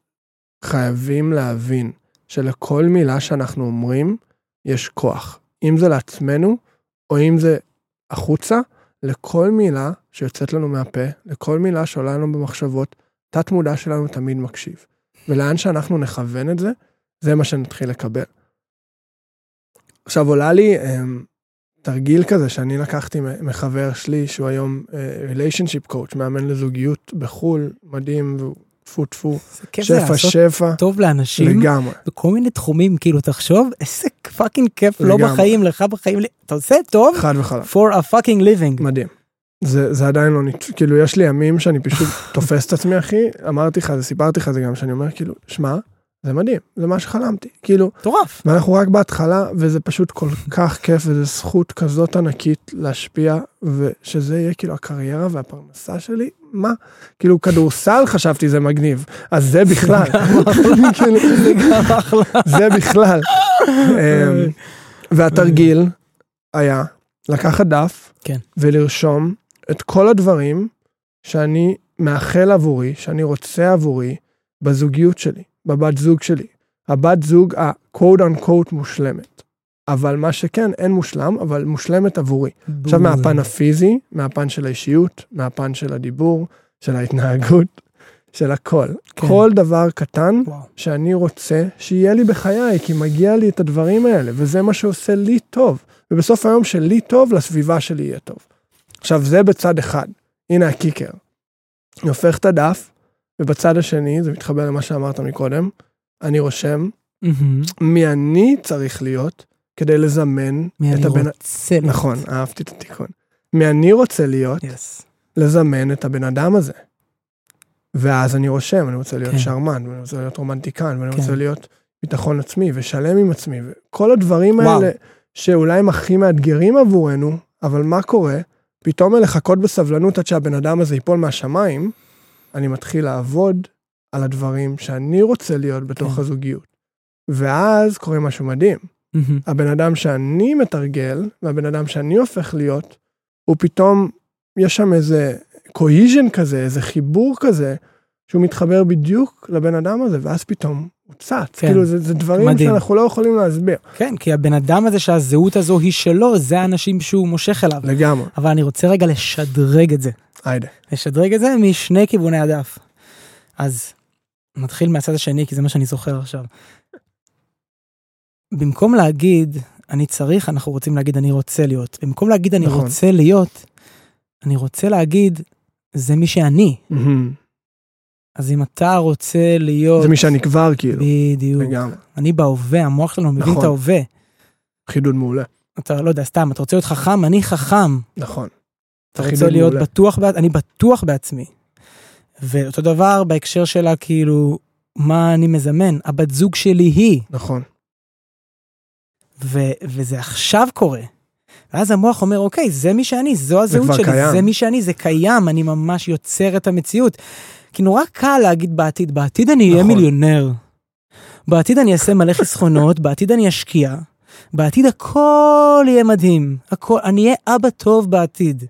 S2: חייבים להבין שלכל מילה שאנחנו אומרים, יש כוח. אם זה לעצמנו, או אם זה החוצה, לכל מילה שיוצאת לנו מהפה, לכל מילה שעולה לנו במחשבות, תת מודע שלנו תמיד מקשיב. ולאן שאנחנו נכוון את זה, זה מה שנתחיל לקבל. עכשיו עולה לי um, תרגיל כזה שאני לקחתי מחבר שלי, שהוא היום uh, relationship coach, מאמן לזוגיות בחו"ל, מדהים, והוא טפו טפו, שפע שפע,
S1: טוב לאנשים
S2: לגמרי.
S1: בכל מיני תחומים, כאילו תחשוב איזה fucking כיף לא
S2: לגמרי.
S1: בחיים, לך בחיים, אתה עושה טוב
S2: חד וחלק.
S1: for a fucking living.
S2: מדהים. זה, זה עדיין לא נת... כאילו יש לי ימים שאני פשוט תופס את עצמי אחי, אמרתי לך, זה סיפרתי לך זה גם שאני אומר כאילו, שמע, זה מדהים, זה מה שחלמתי, כאילו,
S1: מטורף.
S2: ואנחנו רק בהתחלה וזה פשוט כל כך כיף וזו זכות כזאת ענקית להשפיע ושזה יהיה כאילו הקריירה והפרנסה שלי, מה? כאילו כדורסל חשבתי זה מגניב, אז זה בכלל, כאילו,
S1: זה
S2: בכלל. אמ, והתרגיל היה לקחת דף
S1: כן.
S2: ולרשום את כל הדברים שאני מאחל עבורי, שאני רוצה עבורי, בזוגיות שלי, בבת זוג שלי. הבת זוג ה-quote unquote מושלמת. אבל מה שכן, אין מושלם, אבל מושלמת עבורי. עכשיו מהפן הפיזי, מהפן של האישיות, מהפן של הדיבור, של ההתנהגות, של הכל.
S1: כן.
S2: כל דבר קטן
S1: וואו.
S2: שאני רוצה שיהיה לי בחיי, כי מגיע לי את הדברים האלה, וזה מה שעושה לי טוב. ובסוף היום שלי טוב, לסביבה שלי יהיה טוב. עכשיו, זה בצד אחד. הנה הקיקר. אני הופך את הדף, ובצד השני, זה מתחבר למה שאמרת מקודם, אני רושם
S1: מהמם.
S2: מי אני צריך להיות כדי לזמן
S1: מי
S2: את
S1: אני
S2: הבן...
S1: רוצה. להיות.
S2: נכון, אהבתי את התיקון. מי אני רוצה להיות,
S1: Yes.
S2: לזמן את הבן אדם הזה. ואז אני רושם, אני רוצה להיות
S1: כן.
S2: שרמן, ואני רוצה להיות רומנטיקן, ואני
S1: כן.
S2: רוצה להיות ביטחון עצמי ושלם עם עצמי, וכל הדברים
S1: וואו.
S2: האלה שאולי הם הכי מאתגרים עבורנו, אבל מה קורה? פתאום לחכות בסבלנות עד שהבן אדם הזה ייפול מהשמיים, אני מתחיל לעבוד על הדברים שאני רוצה להיות בתוך
S1: כן.
S2: הזוגיות. ואז קורה משהו מדהים.
S1: מהמם.
S2: הבן אדם שאני מתרגל, והבן אדם שאני הופך להיות, הוא פתאום, יש שם איזה קוהיז'ן כזה, איזה חיבור כזה, שהוא מתחבר בדיוק לבן אדם הזה, ואז פתאום הוא צץ.
S1: כן.
S2: כאילו, זה, זה דברים
S1: מדהים.
S2: שאנחנו לא יכולים להסביר.
S1: כן, כי הבן אדם הזה שהזהות הזו היא שלו, זה האנשים שהוא מושך אליו.
S2: לגמרי.
S1: אבל אני רוצה רגע לשדרג את זה.
S2: היידה.
S1: לשדרג את זה משני כיווני הדף. אז נתחיל מהצד השני, כי זה מה שאני זוכר עכשיו. במקום להגיד, אני צריך, אנחנו רוצים להגיד, אני רוצה להיות. במקום להגיד, אני
S2: נכון.
S1: רוצה להיות, אני רוצה להגיד, זה מי שאני.
S2: מהמם.
S1: אז אם אתה רוצה להיות...
S2: זה מי שאני כבר, כאילו.
S1: בדיוק.
S2: לגמרי.
S1: אני בהווה, המוח שלנו מבין
S2: נכון.
S1: את ההווה.
S2: חידוד מעולה.
S1: אתה לא יודע, סתם, אתה רוצה להיות חכם, אני חכם.
S2: נכון.
S1: אתה רוצה להיות
S2: מעולה.
S1: בטוח, בעצ- אני בטוח בעצמי. ואותו דבר בהקשר שלה, כאילו, מה אני מזמן? הבת זוג שלי היא,
S2: נכון.
S1: ו- וזה עכשיו קורה. ואז המוח אומר, אוקיי, זה מי שאני, זו הזהות שלי,
S2: קיים.
S1: זה מי שאני, זה קיים, אני ממש יוצר את המציאות. כי נורא קל להגיד בעתיד, בעתיד אני אהיה
S2: נכון.
S1: מיליונר. בעתיד אני אעשה מלא חסכונות, בעתיד אני אשקיע, בעתיד הכל יהיה מדהים, הכל, אני אהיה אבא טוב בעתיד.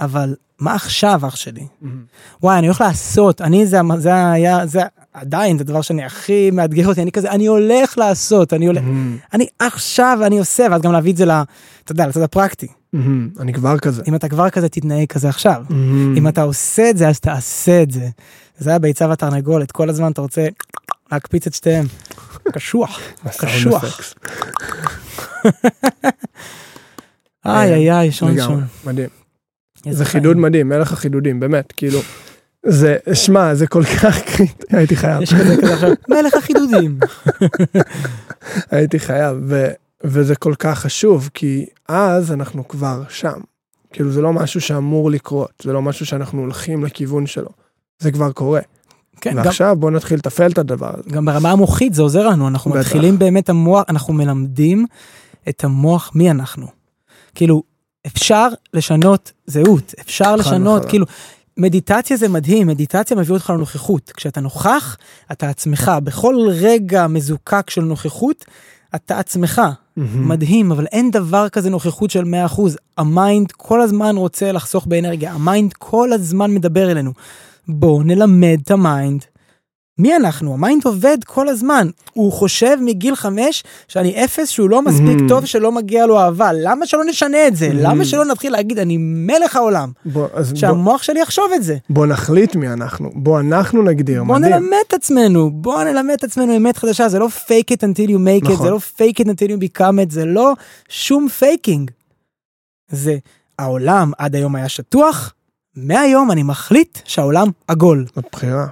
S1: אבל מה עכשיו, אח שלי?
S2: מהמם.
S1: וואי, אני הולך לעשות, אני זה, זה היה, זה עדיין, זה הדבר שאני הכי מאתגר אותי, אני כזה, אני הולך לעשות, אני הולך,
S2: מהמם.
S1: אני עכשיו, אני עושה, ואז גם להביא את זה, ל, אתה יודע, לצד הפרקטי.
S2: מהמם. אני כבר כזה.
S1: אם אתה כבר כזה, תתנהג כזה עכשיו.
S2: מהמם.
S1: אם אתה עושה את זה, אז תעשה את זה. זה הביצה והתרנגולת, כל הזמן אתה רוצה להקפיץ את שתיהם. קשוח. קשוח. איי איי איי, שון. שון.
S2: מדהים. זה. חידוד מדהים, מלך החידודים, באמת, כאילו, זה, שמע, זה כל כך קריטי, הייתי חייב,
S1: יש כזה כזה עכשיו, מלך החידודים.
S2: הייתי חייב, ו, וזה כל כך חשוב, כי אז אנחנו כבר שם. כאילו, זה לא משהו שאמור לקרות, זה לא משהו שאנחנו הולכים לכיוון שלו, זה כבר קורה.
S1: כן, גם-
S2: ועכשיו בוא נתחיל לתפעל את הדבר הזה.
S1: גם ברמה המוחית זה עוזר לנו, אנחנו
S2: בטח.
S1: מתחילים באמת המוח, אנחנו מלמדים את המוח מי אנחנו. כאילו, אפשר לשנות זהות, אפשר לשנות,
S2: וחלק.
S1: כאילו, מדיטציה זה מדהים, מדיטציה מביא אותך לנוכחות. כשאתה נוכח, אתה עצמך. בכל רגע מזוקק של נוכחות, אתה עצמך. מדהים, אבל אין דבר כזה נוכחות של 100%. ה mind כל הזמן רוצה לחסוך באנרגיה, ה mind כל הזמן מדבר אלינו. בואו נלמד את ה mind. מי אנחנו? ה mind עובד כל הזמן. הוא חושב מגיל חמש שאני אפס, שהוא לא מספיק
S2: Mhm.
S1: טוב, שלא מגיע לו אהבה. למה שלא נשנה את זה?
S2: Mhm.
S1: למה שלא נתחיל להגיד אני מלך העולם?
S2: בוא, אז בוא,
S1: שהמוח שלי יחשוב את זה.
S2: בוא נחליט מי אנחנו, בוא אנחנו נגדיר,
S1: בוא
S2: מדהים.
S1: נלמד את עצמנו, בוא נלמד את עצמנו אמת חדשה, זה לא fake it until you make it,
S2: נכון.
S1: זה לא fake it until you become it, זה לא שום faking. זה העולם עד היום היה שטוח, מהיום אני מחליט שהעולם עגול.
S2: זאת בחירה.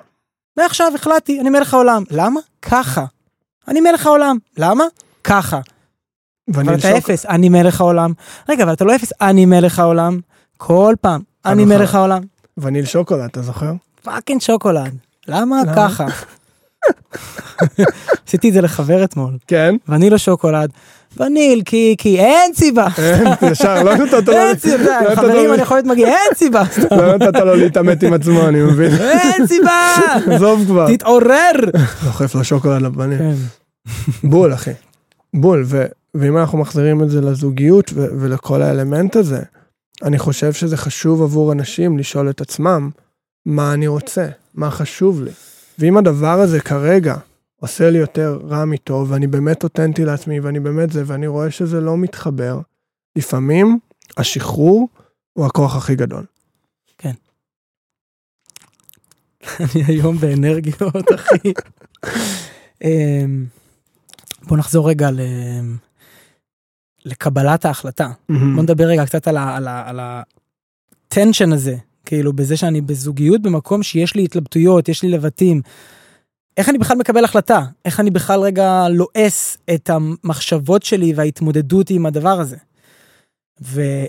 S1: מעכשיו החלטתי, אני מלך העולם. למה? ככה. אני מלך העולם. למה? ככה. אבל
S2: וניל
S1: אתה אפס, אני מלך העולם. רגע, אבל אתה לא אפס, אני מלך העולם. כל פעם, אני. מלך העולם.
S2: וניל שוקולד, אתה זוכר?
S1: fucking שוקולד. למה
S2: למה?
S1: ככה? עשיתי את זה לחבר אתמול.
S2: כן.
S1: וניל שוקולד. וניל כי כי אין סיבה.
S2: אין, ישר, לא נתת לו...
S1: אין סיבה.
S2: לא
S1: חברים אני יכול להיות מגיע אין סיבה.
S2: לא נתת לו להתעמת עם עצמו, אני מבין.
S1: אין סיבה.
S2: עזוב כבר.
S1: תתעורר.
S2: דוחף לו שוקולד לפנים.
S1: כן.
S2: בול, אחי. בול, ואם אנחנו מחזירים את זה לזוגיות ו- ולכל האלמנט הזה, אני חושב שזה חשוב עבור אנשים לשאול את עצמם, מה אני רוצה? מה חשוב לי? ואם הדבר הזה כרגע עושה לי יותר רע מטוב, ואני באמת אותנטי לעצמי, ואני באמת זה, ואני רואה שזה לא מתחבר, לפעמים השחרור הוא הכוח הכי גדול.
S1: אני היום באנרגיות אחי. אמ, בוא נחזור רגע ל... לקבלת ההחלטה. בוא נדבר רגע קצת על ה- על ה- על הטנשן הזה, כאילו בזה שאני בזוגיות במקום שיש לי התלבטויות, יש לי לבטים. איך אני בכלל מקבל החלטה? איך אני בכלל רגע לועס את המחשבות שלי וההתמודדות עם הדבר הזה? ואני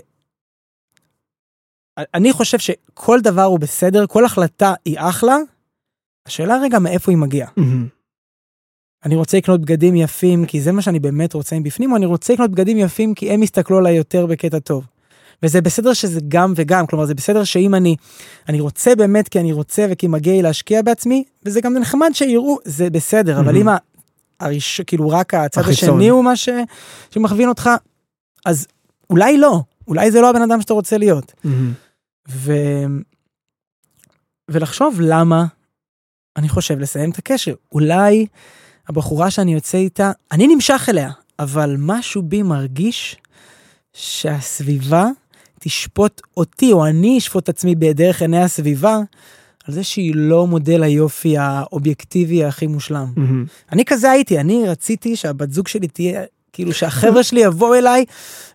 S1: חושב שכל דבר הוא בסדר, כל החלטה היא אחלה. השאלה רגע מאיפה היא מגיעה. אני רוצה לקנות בגדים יפים כי זה מה שאני באמת רוצה מבפנים, או אני רוצה לקנות בגדים יפים כי הם יסתכלו עליי יותר בקטע טוב. וזה בסדר שזה גם וגם, כלומר זה בסדר שאם אני, אני רוצה באמת כי אני רוצה וכי מגיע לי להשקיע בעצמי, וזה גם נחמד שיראו, זה בסדר, אבל. אם הראש, כאילו רק הצד
S2: החיצון.
S1: השני הוא מה ש, שמכווין אותך, אז אולי לא, אולי זה לא הבן אדם שאתה רוצה להיות. ו... ולחשוב למה אני חושב לסיים את הקשר. אולי הבחורה שאני יוצא איתה, אני נמשך אליה, אבל משהו בי מרגיש שהסביבה תשפוט אותי, או אני אשפוט את עצמי בדרך עיני הסביבה, על זה שהיא לא מודל היופי האובייקטיבי הכי מושלם. אני כזה הייתי, אני רציתי שהבת זוג שלי תהיה, כאילו שהחבר'ה שלי יבואו אליי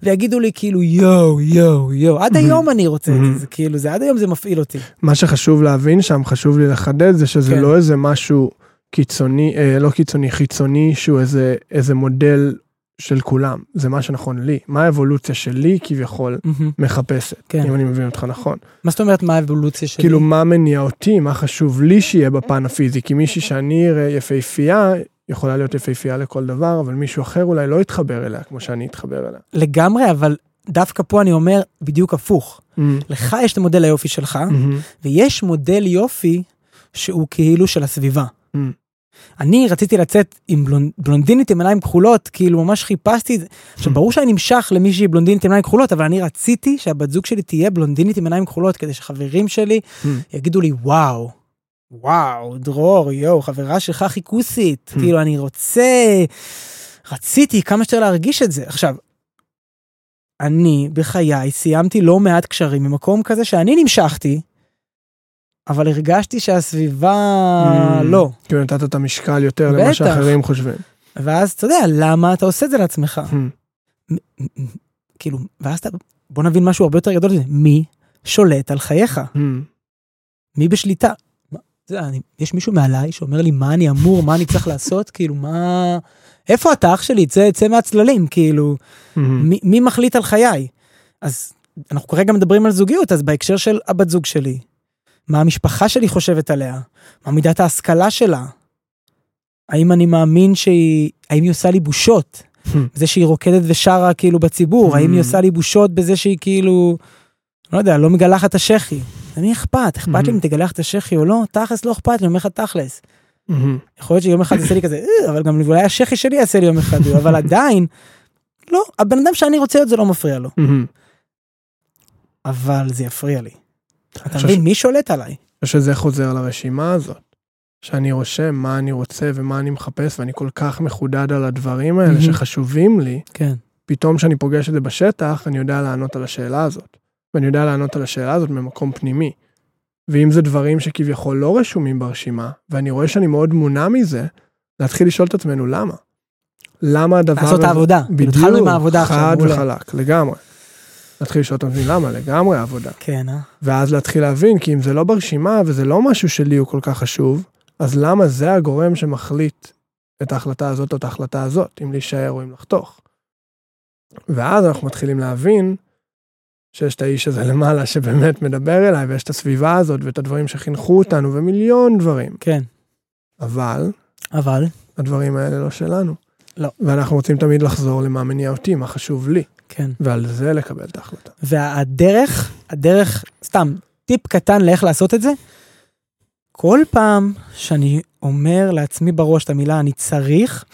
S1: ויגידו לי כאילו יואו יואו יואו, עד היום אני רוצה את זה, זה כאילו זה עד היום זה מפעיל אותי.
S2: מה שחשוב להבין שם, חשוב לי לחדד, זה שזה
S1: כן.
S2: לא איזה משהו קיצוני, אה, לא קיצוני, חיצוני, שהוא איזה, איזה מודל של כולם. זה מה שנכון לי. מה האבולוציה שלי כביכול
S1: מהמם.
S2: מחפשת,
S1: כן.
S2: אם אני מבין אותך נכון.
S1: מה זאת אומרת מה האבולוציה שלי?
S2: כאילו, מה מניע אותי, מה חשוב לי שיהיה בפן הפיזי, כי מישהי שאני אראה יפהפייה, יכולה להיות יפהפייה לכל דבר, אבל מישהו אחר אולי לא יתחבר אליה כמו שאני אתחבר אליה.
S1: לגמרי, אבל דווקא פה אני אומר בדיוק הפוך.
S2: מהמם.
S1: לך יש את המודל היופי שלך,
S2: מהמם.
S1: ויש מודל יופי שהוא כאילו של הסביבה.
S2: Mm.
S1: אני רציתי לצאת עם בלונ... בלונדינית עם עיניים כחולות, כאילו ממש חיפשתי את זה. עכשיו ברור שאני נמשך למישהי בלונדינית עם עיניים כחולות, אבל אני רציתי שהבת זוג שלי תהיה בלונדינית עם עיניים כחולות, כדי שחברים שלי
S2: Mm.
S1: יגידו לי וואו, וואו, דרור, יואו, חברה שלך הכי כוסית,
S2: Hmm.
S1: כאילו אני רוצה, רציתי כמה שיותר להרגיש את זה. עכשיו, אני בחיי סיימתי לא מעט קשרים ממקום כזה שאני נמשכתי, אבל הרגשתי שהסביבה
S2: Mm.
S1: לא.
S2: כאילו נתת את המשקל יותר. למה שאחרים חושבים.
S1: ואז אתה יודע, למה אתה עושה את זה לעצמך?
S2: מהמם.
S1: כאילו, ואז אתה, בוא נבין משהו הרבה יותר גדול מי שולט על חייך?
S2: מהמם.
S1: מי בשליטה? מה- אתה יודע, אני, יש מישהו מעליי שאומר לי מה אני אמור, מה אני צריך לעשות, כאילו מה... איפה אתה אח שלי? צא, צא מהצללים, כאילו,
S2: מהמם.
S1: מי, מי מחליט על חיי? אז אנחנו כרגע מדברים על זוגיות, אז בהקשר של הבת זוג שלי, מה המשפחה שלי חושבת עליה? מה מידת ההשכלה שלה? האם אני מאמין שהיא, האם היא עושה לי בושות? זה שהיא רוקדת ושרה כאילו בציבור, האם היא עושה לי בושות בזה שהיא כאילו, לא יודע, לא מגלחת את השחי? למי אכפת? אכפת לי אם תגלח את השחי או לא? תכלס לא אכפת לי, אני אומר לך תכלס. יכול להיות שיום אחד יעשה לי כזה, "אה", אבל גם אולי השחי שלי יעשה לי יום אחד, אבל עדיין, לא, הבן אדם שאני רוצה להיות זה לא מפריע לו. אבל זה יפריע לי. אתה מבין, מי שולט עליי?
S2: אני חושב שזה חוזר לרשימה הזאת. שאני רושם מה אני רוצה ומה אני מחפש, ואני כל כך מחודד על הדברים האלה
S1: מהמם.
S2: שחשובים לי,
S1: כן.
S2: פתאום כשאני פוגש את זה בשטח, אני יודע לענות על השאלה הזאת. ואני יודע לענות על השאלה הזאת ממקום פנימי. ואם זה דברים שכביכול לא רשומים ברשימה, ואני רואה שאני מאוד מונע מזה, להתחיל לשאול את עצמנו למה. למה הדבר
S1: לעשות את העבודה. כאילו,
S2: בדיוק,
S1: התחלנו עם העבודה עכשיו,
S2: חד. וחלק, לגמרי. להתחיל לשאול את עצמי למה, לגמרי עבודה.
S1: כן, אה?
S2: ואז להתחיל להבין, כי אם זה לא ברשימה וזה לא משהו שלי הוא כל כך חשוב, אז למה זה הגורם שמחליט את ההחלטה הזאת או את ההחלטה הזאת, אם להישאר או אם לחתוך. ואז אנחנו מתחילים להבין שיש את האיש הזה למעלה שבאמת מדבר אליי, ויש את הסביבה הזאת ואת הדברים שחינכו אותנו ומיליון דברים.
S1: כן.
S2: אבל
S1: אבל,
S2: הדברים האלה לא שלנו.
S1: לא.
S2: ואנחנו רוצים תמיד לחזור למה מניע אותי, מה חשוב לי,
S1: כן.
S2: ועל זה לקבל את ההחלטה.
S1: והדרך, הדרך, סתם, טיפ קטן לאיך לעשות את זה, כל פעם שאני אומר לעצמי בראש את המילה אני צריך,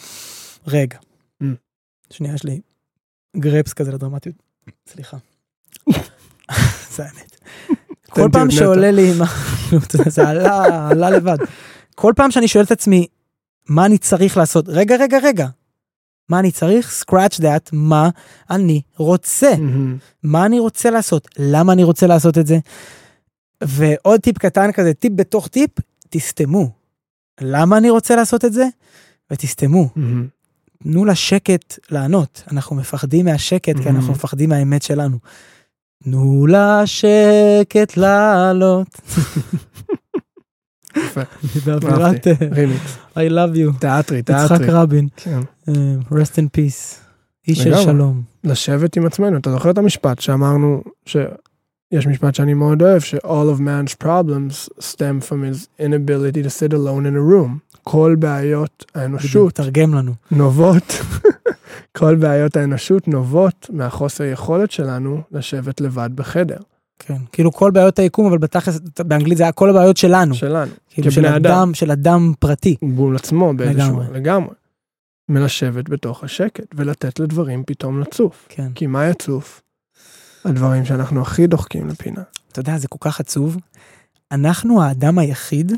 S1: רגע.
S2: Mm.
S1: שנייה, יש לי גרפס כזה לדרמטיות. סליחה. זה האמת. כל פעם שעולה לי, זה עלה, עלה לבד. כל פעם שאני שואל את עצמי, מה אני צריך לעשות? רגע, רגע, רגע. מה אני צריך? scratch that, מה אני רוצה.
S2: מהמם.
S1: מה אני רוצה לעשות, למה אני רוצה לעשות את זה. ועוד טיפ קטן כזה, טיפ בתוך טיפ, תסתמו. למה אני רוצה לעשות את זה? ותסתמו.
S2: מהמם.
S1: תנו לשקט לענות. אנחנו מפחדים מהשקט כי אנחנו
S2: Mhm.
S1: מפחדים מהאמת שלנו. תנו לשקט לעלות.
S2: יפה,
S1: באווירת. I love you.
S2: תיאטרי,
S1: יצחק
S2: תיאטרי.
S1: רבין.
S2: כן.
S1: אה, rest in peace. איש של. שלום.
S2: לשבת עם עצמנו. אתה זוכר את המשפט שאמרנו, שיש משפט שאני מאוד אוהב, ש-all of man's problems stem from his inability to sit alone in a room. כל בעיות האנושות
S1: תרגם לנו.
S2: נובעות, כל בעיות האנושות נובעות מהחוסר יכולת שלנו לשבת לבד בחדר
S1: כן. כאילו כל בעיות היקום, אבל בתכלס, באנגלית זה היה כל הבעיות שלנו.
S2: שלנו,
S1: כאילו של
S2: כבני אדם.
S1: אדם, של אדם פרטי.
S2: מול עצמו באיזשהו,
S1: לגמרי.
S2: לגמרי. מלשבת בתוך השקט ולתת לדברים פתאום לצוף.
S1: כן.
S2: כי מה יצוף? הדברים שאנחנו הכי דוחקים לפינה.
S1: אתה יודע, זה כל כך עצוב. אנחנו האדם היחיד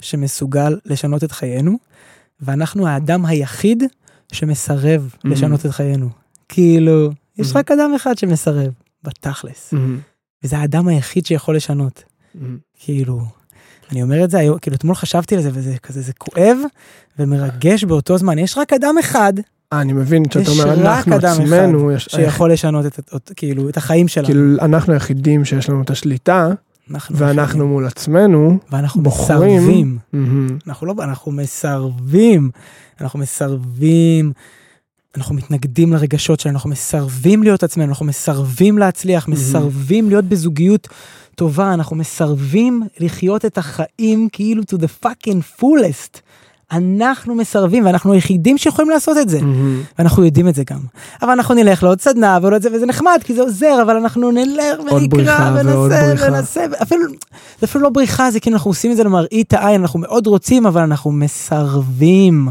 S1: שמסוגל לשנות את חיינו, ואנחנו האדם היחיד שמסרב
S2: Mhm.
S1: לשנות את חיינו. כאילו, יש
S2: Mhm.
S1: רק אדם אחד שמסרב, בתכלס. וזה האדם היחיד שיכול לשנות. כאילו, אני אומר את זה היום, כאילו אתמול חשבתי על זה וזה כזה, זה כואב ומרגש באותו זמן. יש רק אדם אחד
S2: אה, אני מבין שאתה
S1: יש
S2: אומר,
S1: רק
S2: אנחנו
S1: אדם
S2: עצמנו, יש,
S1: שיכול לשנות את, את, כאילו, את החיים שלנו.
S2: כאילו אנחנו היחידים שיש לנו את השליטה,
S1: אנחנו
S2: ואנחנו
S1: היחידים.
S2: מול עצמנו,
S1: ואנחנו
S2: בוחרים.
S1: מסרבים.
S2: מהמם,
S1: אנחנו לא, אנחנו מסרבים. אנחנו מסרבים. אנחנו מתנגדים לרגשות שלנו, אנחנו מסרבים להיות עצמנו, אנחנו מסרבים להצליח,
S2: מהמם.
S1: מסרבים להיות בזוגיות טובה, אנחנו מסרבים לחיות את החיים כאילו to the fucking fullest. אנחנו מסרבים, ואנחנו היחידים שיכולים לעשות את זה.
S2: מהמם.
S1: ואנחנו יודעים את זה גם. אבל אנחנו נלך לעוד סדנה ועוד את זה, וזה נחמד, כי זה עוזר, אבל אנחנו נלך ונקרא
S2: בריחה.
S1: וננסה, אפילו, זה אפילו לא בריחה, זה כאילו אנחנו עושים את זה למראית העין, אנחנו מאוד רוצים, אבל אנחנו מסרבים.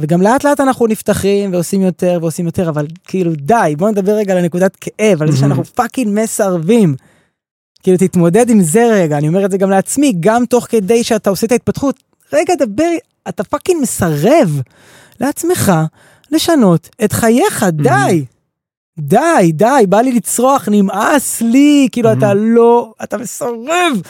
S1: וגם לאט לאט אנחנו נפתחים ועושים יותר ועושים יותר, אבל כאילו די, בוא נדבר רגע על הנקודת כאב, על זה. שאנחנו fucking מסרבים. כאילו תתמודד עם זה רגע, אני אומר את זה גם לעצמי, גם תוך כדי שאתה עושה את ההתפתחות, רגע דבר, אתה fucking מסרב לעצמך לשנות את חייך, די. די, די, בא לי לצרוח, נמאס לי, כאילו. אתה לא, אתה מסרב.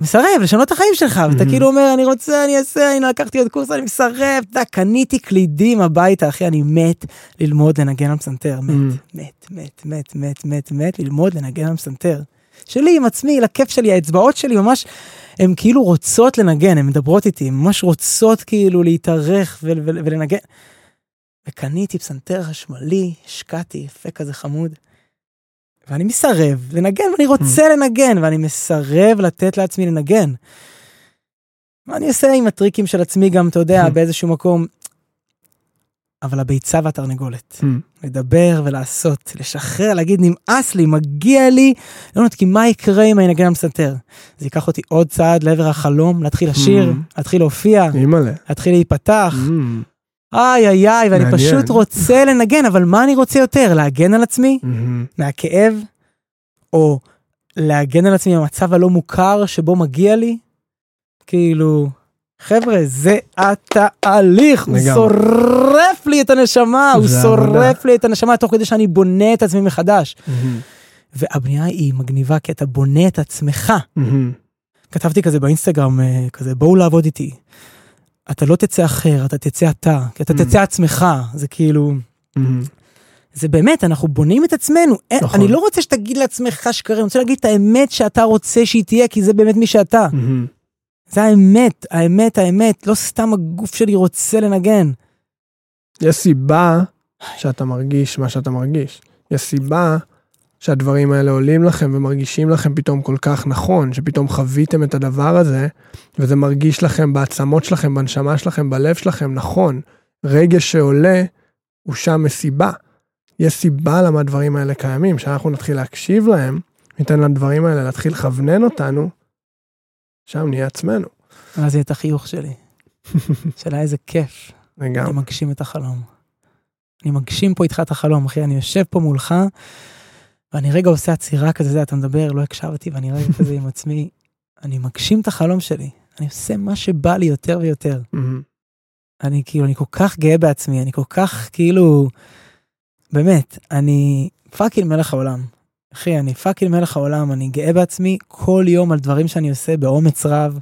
S1: מסרב לשנות את החיים שלך, ואתה
S2: Mhm.
S1: כאילו אומר, אני רוצה, אני אעשה, הנה לקחתי עוד קורס, אני מסרב, אתה קניתי קלידים הביתה, אחי, אני מת ללמוד לנגן על פסנתר, מת,
S2: Mhm.
S1: מת, מת, מת, מת, מת, מת, ללמוד לנגן על פסנתר. שלי עם עצמי, לכיף שלי, האצבעות שלי ממש, הן כאילו רוצות לנגן, הן מדברות איתי, הן ממש רוצות כאילו להתארך ול- ול- ולנגן. וקניתי פסנתר חשמלי, השקעתי, יפה כזה חמוד. ואני מסרב לנגן, ואני רוצה לנגן, ואני מסרב לתת לעצמי לנגן. מה אני עושה עם הטריקים של עצמי גם, אתה יודע, באיזשהו מקום. אבל הביצה והתרנגולת.
S2: מהמם.
S1: לדבר ולעשות, לשחרר, להגיד נמאס לי, מגיע לי, לא יודעת, כי מה יקרה אם אני אנגן פסנתר? זה ייקח אותי עוד צעד לעבר החלום, להתחיל לשיר,
S2: Mm.
S1: להתחיל להופיע. להתחיל להיפתח. איי איי איי, ואני
S2: מעניין.
S1: פשוט רוצה לנגן, אבל מה אני רוצה יותר? להגן על עצמי?
S2: מהמם.
S1: מהכאב? או להגן על עצמי מהמצב הלא מוכר שבו מגיע לי? כאילו, חבר'ה, זה התהליך, הוא. שורף לי את הנשמה, הוא שורף. לי את הנשמה תוך כדי שאני בונה את עצמי מחדש.
S2: מהמם.
S1: והבנייה היא מגניבה כי אתה בונה את עצמך.
S2: מהמם.
S1: כתבתי כזה באינסטגרם, אה, כזה בואו לעבוד איתי. אתה לא תצא אחר, אתה תצא אתה, כי אתה
S2: Mm.
S1: תצא עצמך, זה כאילו,
S2: מהמם.
S1: זה באמת, אנחנו בונים את עצמנו. אין-
S2: נכון.
S1: אני לא רוצה שתגיד לעצמך שקרים, אני רוצה להגיד את האמת שאתה רוצה שהיא תהיה, כי זה באמת מי שאתה.
S2: מהמם.
S1: זה האמת, האמת, האמת, לא סתם הגוף שלי רוצה לנגן.
S2: יש סיבה שאתה מרגיש מה שאתה מרגיש. יש סיבה שהדברים האלה עולים לכם ומרגישים לכם פתאום כל כך נכון, שפתאום חוויתם את הדבר הזה, וזה מרגיש לכם בעצמות שלכם, בנשמה שלכם, בלב שלכם, נכון. רגש שעולה, הוא שם מסיבה. יש סיבה למה הדברים האלה קיימים, שאנחנו נתחיל להקשיב להם, ניתן לדברים האלה להתחיל לכוונן אותנו, שם נהיה עצמנו.
S1: אז יהיה את החיוך שלי. שאלה איזה כיף. אני
S2: לגמרי.
S1: מגשים את החלום. אני מגשים פה איתך את החלום, אחי, אני יושב פה מולך, ואני רגע עושה עצירה כזה, זה, אתה מדבר, לא הקשבתי, ואני רגע כזה עם עצמי, אני מגשים את החלום שלי. אני עושה מה שבא לי יותר ויותר. אני כאילו, אני כל כך גאה בעצמי, אני כל כך כאילו, באמת, אני fucking מלך העולם. אחי, אני fucking מלך העולם, אני גאה בעצמי כל יום על דברים שאני עושה באומץ רב.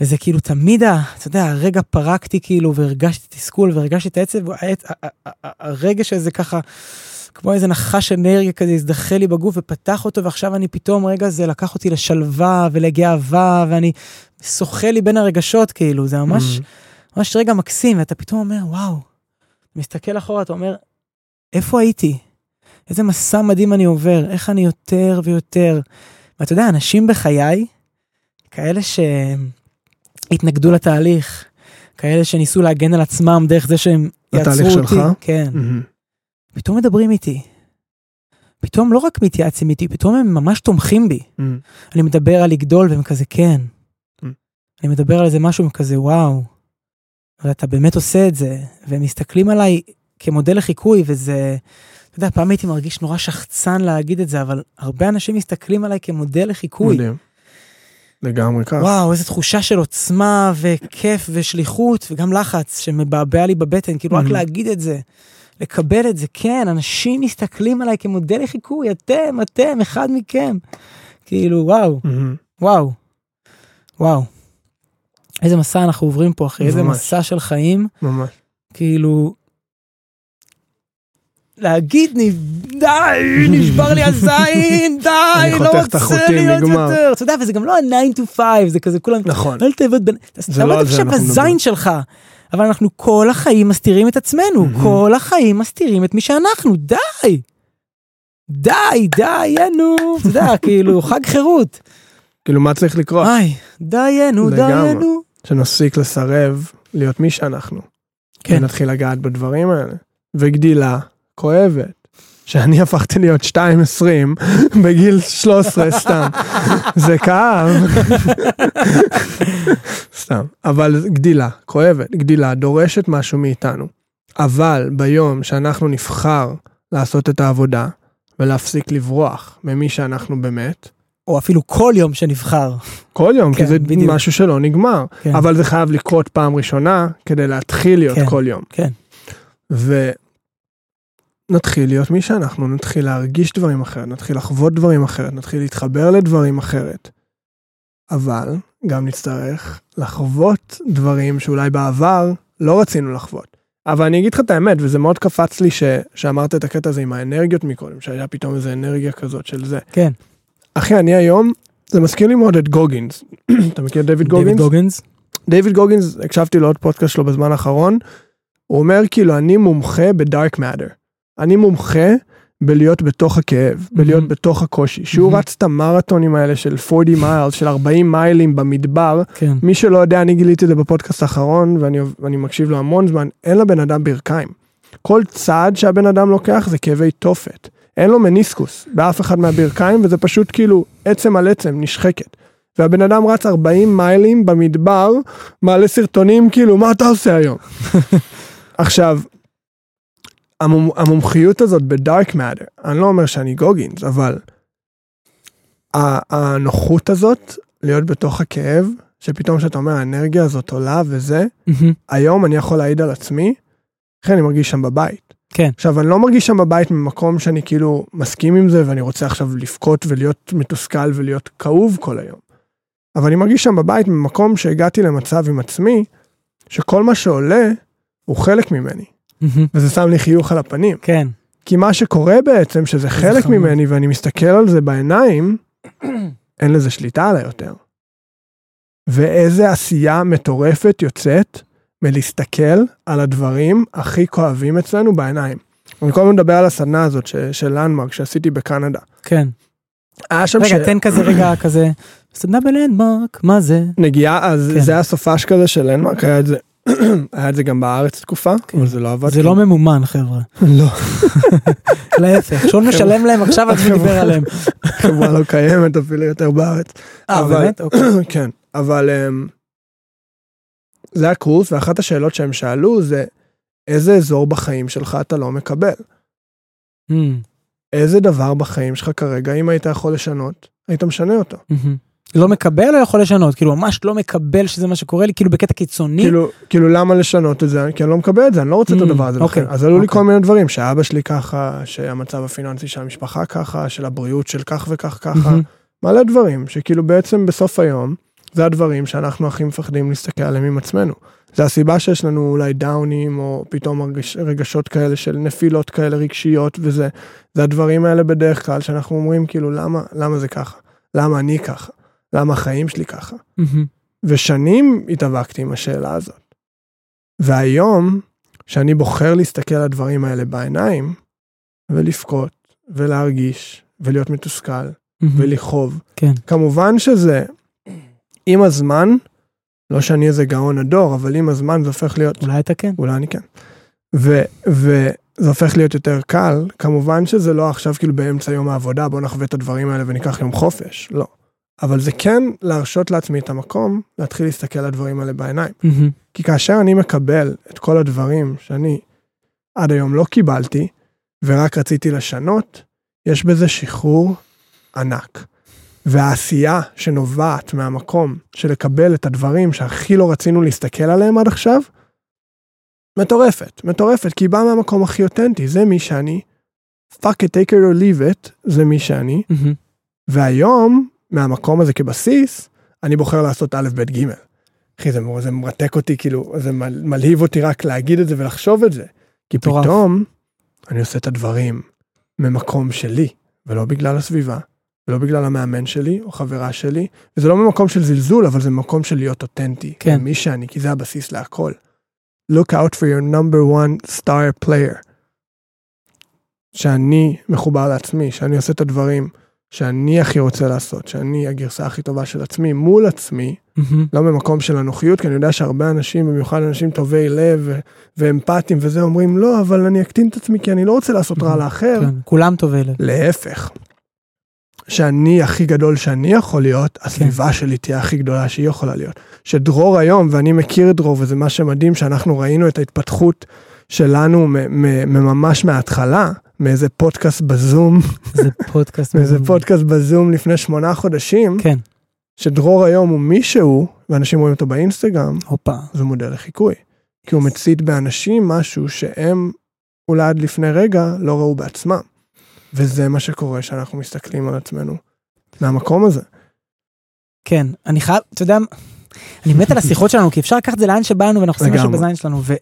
S1: וזה כאילו תמיד, ה- אתה יודע, הרגע פרקתי כאילו והרגשתי תסכול והרגשתי את העצב, הרגע שזה ככה, כמו איזה נחש אנרגיה כזה הזדחל לי בגוף ופתח אותו ועכשיו אני פתאום רגע זה לקח אותי לשלווה ולגאווה ואני שוחה לי בין הרגשות כאילו, זה ממש...
S2: מהמם.
S1: ממש רגע מקסים, ואתה פתאום אומר, וואו, מסתכל אחורה, אתה אומר, איפה הייתי? איזה מסע מדהים אני עובר, איך אני יותר ויותר. ואתה יודע, אנשים בחיי, כאלה שהתנגדו לתהליך, כאלה שניסו להגן על עצמם דרך זה שהם
S2: לתהליך
S1: יעצרו אותי,
S2: שלך?
S1: כן,
S2: מהמם.
S1: פתאום מדברים איתי. פתאום לא רק מתייעצים איתי, פתאום הם ממש תומכים בי.
S2: מהמם.
S1: אני מדבר על לגדול והם כזה כן.
S2: Mm.
S1: אני מדבר על איזה משהו כזה וואו. ואתה באמת עושה את זה והם מסתכלים עליי כמודל לחיקוי וזה. אתה יודע פעם הייתי מרגיש נורא שחצן להגיד את זה אבל הרבה אנשים מסתכלים עליי כמודל לחיקוי.
S2: מדהים. לגמרי כך.
S1: וואו איזה תחושה של עוצמה וכיף ושליחות וגם לחץ שמבעבע לי בבטן כאילו רק
S2: Mhm.
S1: להגיד את זה. לקבל את זה כן אנשים מסתכלים עליי כמודל לחיקוי אתם אתם אחד מכם. כאילו וואו. וואו. וואו. איזה מסע אנחנו עוברים פה אחי, איזה. מסע של חיים,
S2: ממש.
S1: כאילו... להגיד די, נשבר לי הזין, די, לא רוצה להיות. יותר. אתה יודע, וזה גם לא ה-9 to 5, זה כזה כולם,
S2: נכון.
S1: אל תעבוד בין... אתה
S2: לא מדברים.
S1: בזין שלך. אבל אנחנו כל החיים מסתירים את עצמנו,
S2: Mhm.
S1: כל החיים מסתירים את מי שאנחנו, די. די, דיינו, אתה יודע, כאילו, חג חירות.
S2: כאילו מה צריך לקרות?
S1: היי, דיינו,
S2: לגמרי.
S1: דיינו.
S2: שנפסיק לסרב להיות מי שאנחנו.
S1: כן.
S2: ונתחיל לגעת בדברים האלה. וגדילה כואבת. שאני הפכתי להיות 2.20 בגיל 13 סתם. זה כאב. סתם. אבל גדילה כואבת. גדילה דורשת משהו מאיתנו. אבל ביום שאנחנו נבחר לעשות את העבודה ולהפסיק לברוח ממי שאנחנו באמת,
S1: או אפילו כל יום שנבחר.
S2: כל יום, כי
S1: כן,
S2: זה
S1: בדיוק.
S2: משהו שלא נגמר.
S1: כן.
S2: אבל זה חייב לקרות פעם ראשונה כדי להתחיל להיות
S1: כן,
S2: כל יום.
S1: כן.
S2: ונתחיל להיות מי שאנחנו, נתחיל להרגיש דברים אחרת, נתחיל לחוות דברים אחרת, נתחיל להתחבר לדברים אחרת. אבל גם נצטרך לחוות דברים שאולי בעבר לא רצינו לחוות. אבל אני אגיד לך את האמת, וזה מאוד קפץ לי ש... שאמרת את הקטע הזה עם האנרגיות מקודם, שהיה פתאום איזה אנרגיה כזאת של זה.
S1: כן.
S2: אחי, אני היום, זה מזכיר לי מאוד את גוגינס. אתה מכיר את דיוויד גוגינס?
S1: דיוויד גוגינס.
S2: דיוויד גוגינס, הקשבתי לעוד פודקאסט שלו בזמן האחרון, הוא אומר כאילו אני מומחה ב dark matter. אני מומחה בלהיות בתוך הכאב, בלהיות
S1: Mhm.
S2: בתוך הקושי. שהוא
S1: Mhm.
S2: רץ את המרתונים האלה של 40 miles, של 40 מיילים במדבר,
S1: כן.
S2: מי שלא יודע, אני גיליתי את זה בפודקאסט האחרון, ואני, ואני מקשיב לו המון זמן, אין לבן אדם ברכיים. כל צעד שהבן אדם לוקח זה כאבי תופת. אין לו מניסקוס באף אחד מהברכיים, וזה פשוט כאילו עצם על עצם, נשחקת. והבן אדם רץ 40 מיילים במדבר, מעלה סרטונים כאילו, מה אתה עושה היום? עכשיו, המומ- המומחיות הזאת בדארק מאטר, אני לא אומר שאני גוגינס, אבל הנוחות הזאת להיות בתוך הכאב, שפתאום כשאתה אומר האנרגיה הזאת עולה וזה,
S1: מהמם.
S2: היום אני יכול להעיד על עצמי, איך אני מרגיש שם בבית.
S1: כן.
S2: עכשיו, אני לא מרגיש שם בבית ממקום שאני כאילו מסכים עם זה, ואני רוצה עכשיו לבכות ולהיות מתוסכל ולהיות כאוב כל היום. אבל אני מרגיש שם בבית ממקום שהגעתי למצב עם עצמי, שכל מה שעולה הוא חלק ממני. וזה שם לי חיוך על הפנים.
S1: כן.
S2: כי מה שקורה בעצם, שזה חלק. ממני ואני מסתכל על זה בעיניים, אין לזה שליטה עליי יותר. ואיזה עשייה מטורפת יוצאת מלהסתכל על הדברים הכי כואבים אצלנו בעיניים. אני כל הזמן מדבר על הסדנה הזאת ש- של לנדמרק שעשיתי בקנדה.
S1: כן.
S2: היה שם
S1: רגע, תן כזה רגע כזה, סדנה בלנדמרק, מה זה?
S2: נגיעה, אז
S1: כן.
S2: זה היה סופש כזה של לנדמרק, היה את זה, היה את זה גם בארץ תקופה,
S1: כן.
S2: אבל זה לא עבד.
S1: זה לא ממומן חבר'ה,
S2: לא,
S1: להפך, שון משלם להם עכשיו על שהוא דיבר עליהם.
S2: חברה לא קיימת אפילו יותר בארץ.
S1: אה באמת? אוקיי.
S2: כן, אבל אמ, זה הקורס, ואחת השאלות שהם שאלו זה, איזה אזור בחיים שלך אתה לא מקבל?
S1: מהמם,
S2: איזה דבר בחיים שלך כרגע, אם היית יכול לשנות, היית משנה אותו.
S1: לא מקבל או יכול לשנות? כאילו ממש לא מקבל שזה מה שקורה לי, כאילו בקטע קיצוני?
S2: כאילו, כאילו למה לשנות את זה? כי אני לא מקבל את זה, אני לא רוצה את
S1: Mm,
S2: הדבר הזה
S1: אוקיי.
S2: אז עלו לי
S1: אוקיי.
S2: כל מיני דברים, שאבא שלי ככה, שהמצב הפיננסי של המשפחה ככה, של הבריאות של כך וכך ככה.
S1: מהמם.
S2: מלא דברים, שכאילו בעצם בסוף היום, זה הדברים שאנחנו הכי מפחדים להסתכל עליהם עם עצמנו. זה הסיבה שיש לנו אולי דאונים, או פתאום הרגש, רגשות כאלה של נפילות כאלה רגשיות וזה. זה הדברים האלה בדרך כלל שאנחנו אומרים כאילו למה, למה זה ככה? למה אני ככה? למה החיים שלי ככה? ושנים התאבקתי עם השאלה הזאת. והיום, שאני בוחר להסתכל על הדברים האלה בעיניים, ולבכות, ולהרגיש, ולהיות מתוסכל. ולכאוב.
S1: כן.
S2: כמובן שזה, עם הזמן, לא שאני איזה גאון הדור, אבל עם הזמן זה הופך להיות,
S1: אולי אתה כן.
S2: אולי אני כן. ו, וזה הופך להיות יותר קל, כמובן שזה לא עכשיו כאילו באמצע יום העבודה, בוא נחווה את הדברים האלה וניקח יום חופש, לא. אבל זה כן להרשות לעצמי את המקום להתחיל להסתכל על הדברים האלה בעיניים.
S1: מהמם.
S2: כי כאשר אני מקבל את כל הדברים שאני עד היום לא קיבלתי, ורק רציתי לשנות, יש בזה שחרור ענק. והעשייה שנובעת מהמקום של לקבל את הדברים שהכי לא רצינו להסתכל עליהם עד עכשיו, מטורפת, מטורפת, כי היא באה מהמקום הכי אותנטי, זה מי שאני. fuck it, take it or leave it, זה מי שאני.
S1: מהמם.
S2: והיום, מהמקום הזה כבסיס, אני בוחר לעשות א', ב', ג'. אחי, זה, זה מרתק אותי, כאילו, זה מל, מלהיב אותי רק להגיד את זה ולחשוב את זה. כי
S1: מטורף.
S2: פתאום אני עושה את הדברים ממקום שלי, ולא בגלל הסביבה, ולא בגלל המאמן שלי או חברה שלי, וזה לא ממקום של זלזול, אבל זה ממקום של להיות אותנטי.
S1: כן.
S2: מי שאני, כי זה הבסיס להכל. look out for your number one star player. שאני מחובר לעצמי, שאני עושה את הדברים שאני הכי רוצה לעשות, שאני הגרסה הכי טובה של עצמי מול עצמי,
S1: מהמם.
S2: לא ממקום של אנוכיות, כי אני יודע שהרבה אנשים, במיוחד אנשים טובי לב ואמפתיים וזה, אומרים לא, אבל אני אקטין את עצמי כי אני לא רוצה לעשות רע לאחר.
S1: כן, כולם טובי לב.
S2: להפך. שאני הכי גדול שאני יכול להיות, הסביבה שלי תהיה הכי גדולה שהיא יכולה להיות. שדרור היום, ואני מכיר את דרור, וזה מה שמדהים, שאנחנו ראינו את ההתפתחות שלנו ממש מההתחלה, מאיזה פודקאסט בזום,
S1: פודקאסט.
S2: מאיזה. פודקאסט בזום לפני שמונה חודשים,
S1: כן.
S2: שדרור היום הוא מישהו, ואנשים רואים אותו באינסטגרם,
S1: הופה.
S2: זה מודל לחיקוי. כי הוא מצית באנשים משהו שהם אולי עד לפני רגע לא ראו בעצמם. וזה מה שקורה שאנחנו מסתכלים על עצמנו מהמקום הזה.
S1: כן, אני חייב, אתה יודע, אני מת על השיחות שלנו, כי אפשר לקחת את זה לאן שבאנו ואנחנו עושים משהו. בזין שלנו. ו...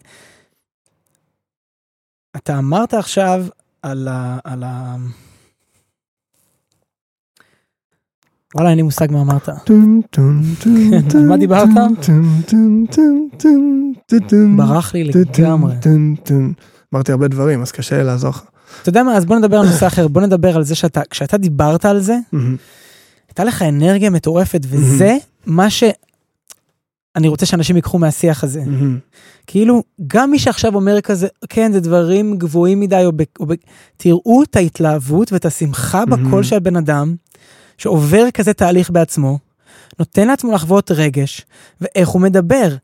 S1: אתה אמרת עכשיו על ה... על ה... וואלה, אין לי מושג מה אמרת. על מה דיברת? ברח לי לגמרי.
S2: אמרתי הרבה דברים, אז קשה לי לעזור לך.
S1: אתה יודע מה, אז בוא נדבר על נושא אחר, בוא נדבר על זה שאתה, כשאתה דיברת על זה. הייתה לך אנרגיה מטורפת, וזה מה ש... אני רוצה שאנשים ייקחו מהשיח הזה.
S2: מהמם.
S1: כאילו, גם מי שעכשיו אומר כזה, כן, זה דברים גבוהים מדי, או ב... או ב... תראו את ההתלהבות ואת השמחה
S2: מהמם.
S1: בקול של הבן אדם, שעובר כזה תהליך בעצמו, נותן לעצמו לחוות רגש, ואיך הוא מדבר.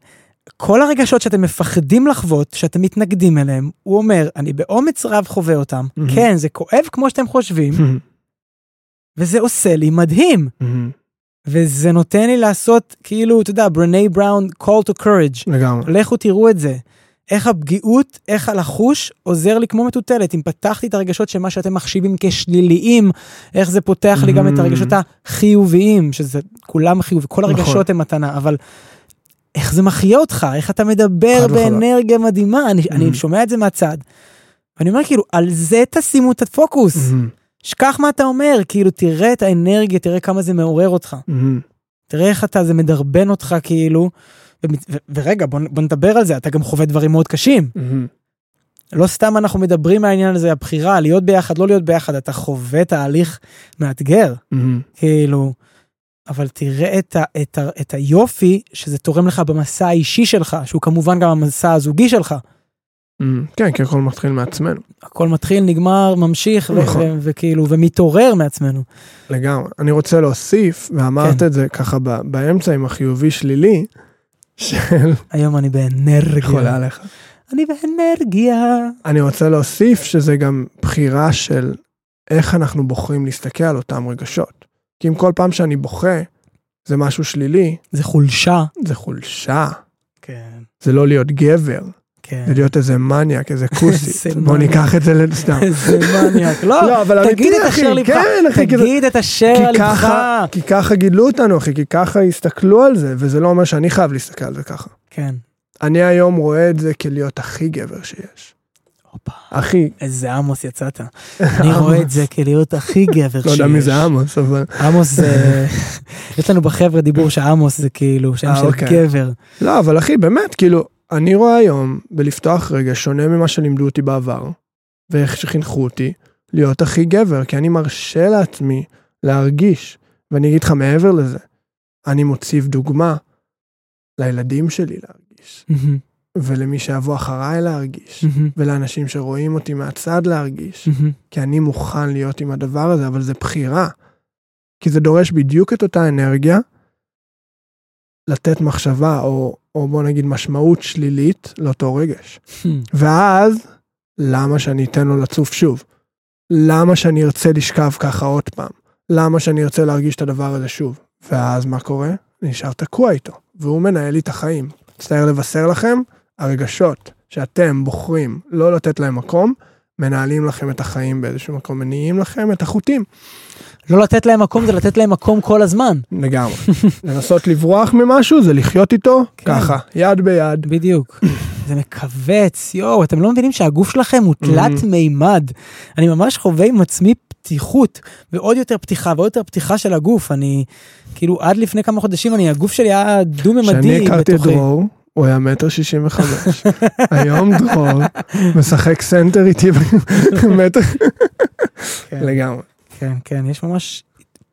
S1: כל הרגשות שאתם מפחדים לחוות, שאתם מתנגדים אליהם, הוא אומר, אני באומץ רב חווה אותם.
S2: מהמם.
S1: כן, זה כואב כמו שאתם חושבים, וזה עושה לי מדהים. וזה נותן לי לעשות, כאילו, אתה יודע, ברני בראון, call to courage.
S2: לגמרי.
S1: לכו תראו את זה. איך הפגיעות, איך הלחוש עוזר לי כמו מטוטלת. אם פתחתי את הרגשות של מה שאתם מחשיבים כשליליים, איך זה פותח לי גם את
S2: Mm.
S1: הרגשות החיוביים, שזה כולם חיובי, כל
S2: נכון.
S1: הרגשות הם מתנה, אבל איך זה מחיה אותך, איך אתה מדבר. באנרגיה מדהימה, אני, אני
S2: Mm.
S1: שומע את זה מהצד. ואני אומר כאילו, על זה תשימו את הפוקוס. שכח מה אתה אומר, כאילו, תראה את האנרגיה, תראה כמה זה מעורר אותך.
S2: מהמם.
S1: תראה איך אתה, זה מדרבן אותך כאילו. ו- ו- ורגע, בוא, בוא נדבר על זה, אתה גם חווה דברים מאוד קשים.
S2: מהמם.
S1: לא סתם אנחנו מדברים מהעניין הזה, הבחירה, להיות ביחד, לא להיות ביחד, אתה חווה תהליך מאתגר,
S2: מהמם.
S1: כאילו. אבל תראה את, ה, את, ה, את היופי שזה תורם לך במסע האישי שלך, שהוא כמובן גם המסע הזוגי שלך.
S2: מהמם. כן, כי הכל מתחיל מעצמנו.
S1: הכל מתחיל, נגמר, ממשיך,
S2: נכון.
S1: וכאילו, ומתעורר מעצמנו.
S2: לגמרי. אני רוצה להוסיף, ואמרת
S1: כן.
S2: את זה ככה באמצע עם החיובי שלילי, של...
S1: היום אני באנרגיה.
S2: חולה עליך.
S1: אני באנרגיה.
S2: אני רוצה להוסיף שזה גם בחירה של איך אנחנו בוחרים להסתכל על אותם רגשות. כי אם כל פעם שאני בוכה זה משהו שלילי,
S1: זה חולשה.
S2: זה חולשה.
S1: כן,
S2: זה לא להיות גבר,
S1: כן.
S2: זה להיות איזה מניאק, איזה כוסית.
S1: איזה
S2: בוא. ניקח את זה לסתם.
S1: איזה מניאק. לא,
S2: לא, אבל
S1: תגיד
S2: אמיתי,
S1: את
S2: אחי,
S1: אשר לבך.
S2: כן, אחי,
S1: תגיד את אשר לבך.
S2: כי ככה גידלו אותנו, אחי, כי ככה הסתכלו על זה, וזה לא אומר שאני חייב להסתכל על זה ככה.
S1: כן.
S2: אני היום רואה את זה כלהיות הכי גבר שיש.
S1: הופה,
S2: הכי,
S1: איזה עמוס יצאת. אני רואה את זה כלהיות הכי גבר
S2: לא יודע
S1: שיש.
S2: מי זה עמוס, אבל...
S1: עמוס זה... יש לנו בחבר'ה דיבור שעמוס זה כאילו שם
S2: אה,
S1: של
S2: אוקיי.
S1: גבר.
S2: לא, אבל אחי, באמת, כאילו, אני רואה היום, בלפתוח רגע, שונה ממה שלימדו אותי בעבר, ואיך שחינכו אותי, להיות הכי גבר, כי אני מרשה לעצמי להרגיש. ואני אגיד לך מעבר לזה, אני מוציב דוגמה לילדים שלי להרגיש,
S1: מהמם,
S2: ולמי שיבוא אחריי להרגיש,
S1: מהמם,
S2: ולאנשים שרואים אותי מהצד להרגיש,
S1: מהמם.
S2: כי אני מוכן להיות עם הדבר הזה, אבל זה בחירה. כי זה דורש בדיוק את אותה אנרגיה, לתת מחשבה, או, או בוא נגיד משמעות שלילית לאותו רגש. ואז, למה שאני אתן לו לצוף שוב? למה שאני ארצה לשכב ככה עוד פעם? למה שאני ארצה להרגיש את הדבר הזה שוב? ואז מה קורה? נשאר תקוע איתו, והוא מנהל לי את החיים. מצטער לבשר לכם, הרגשות שאתם בוחרים לא לתת להם מקום, מנהלים לכם את החיים באיזשהו מקום, מניעים לכם את החוטים.
S1: לא לתת להם מקום זה לתת להם מקום כל הזמן.
S2: לגמרי. לנסות לברוח ממשהו זה לחיות איתו
S1: כן.
S2: ככה, יד ביד.
S1: בדיוק. זה מכווץ, יואו, אתם לא מבינים שהגוף שלכם הוא תלת
S2: Mhm.
S1: מימד. אני ממש חווה עם עצמי פתיחות, ועוד יותר פתיחה, ועוד יותר פתיחה של הגוף. אני, כאילו, עד לפני כמה חודשים, אני, הגוף שלי היה דו-ממדי
S2: כשאני הכרתי את
S1: בתוכי.
S2: דרור, הוא היה מטר שישים וחמש. היום דרור משחק סנטר איתי במטר.
S1: כן,
S2: לגמרי.
S1: כן, כן, יש ממש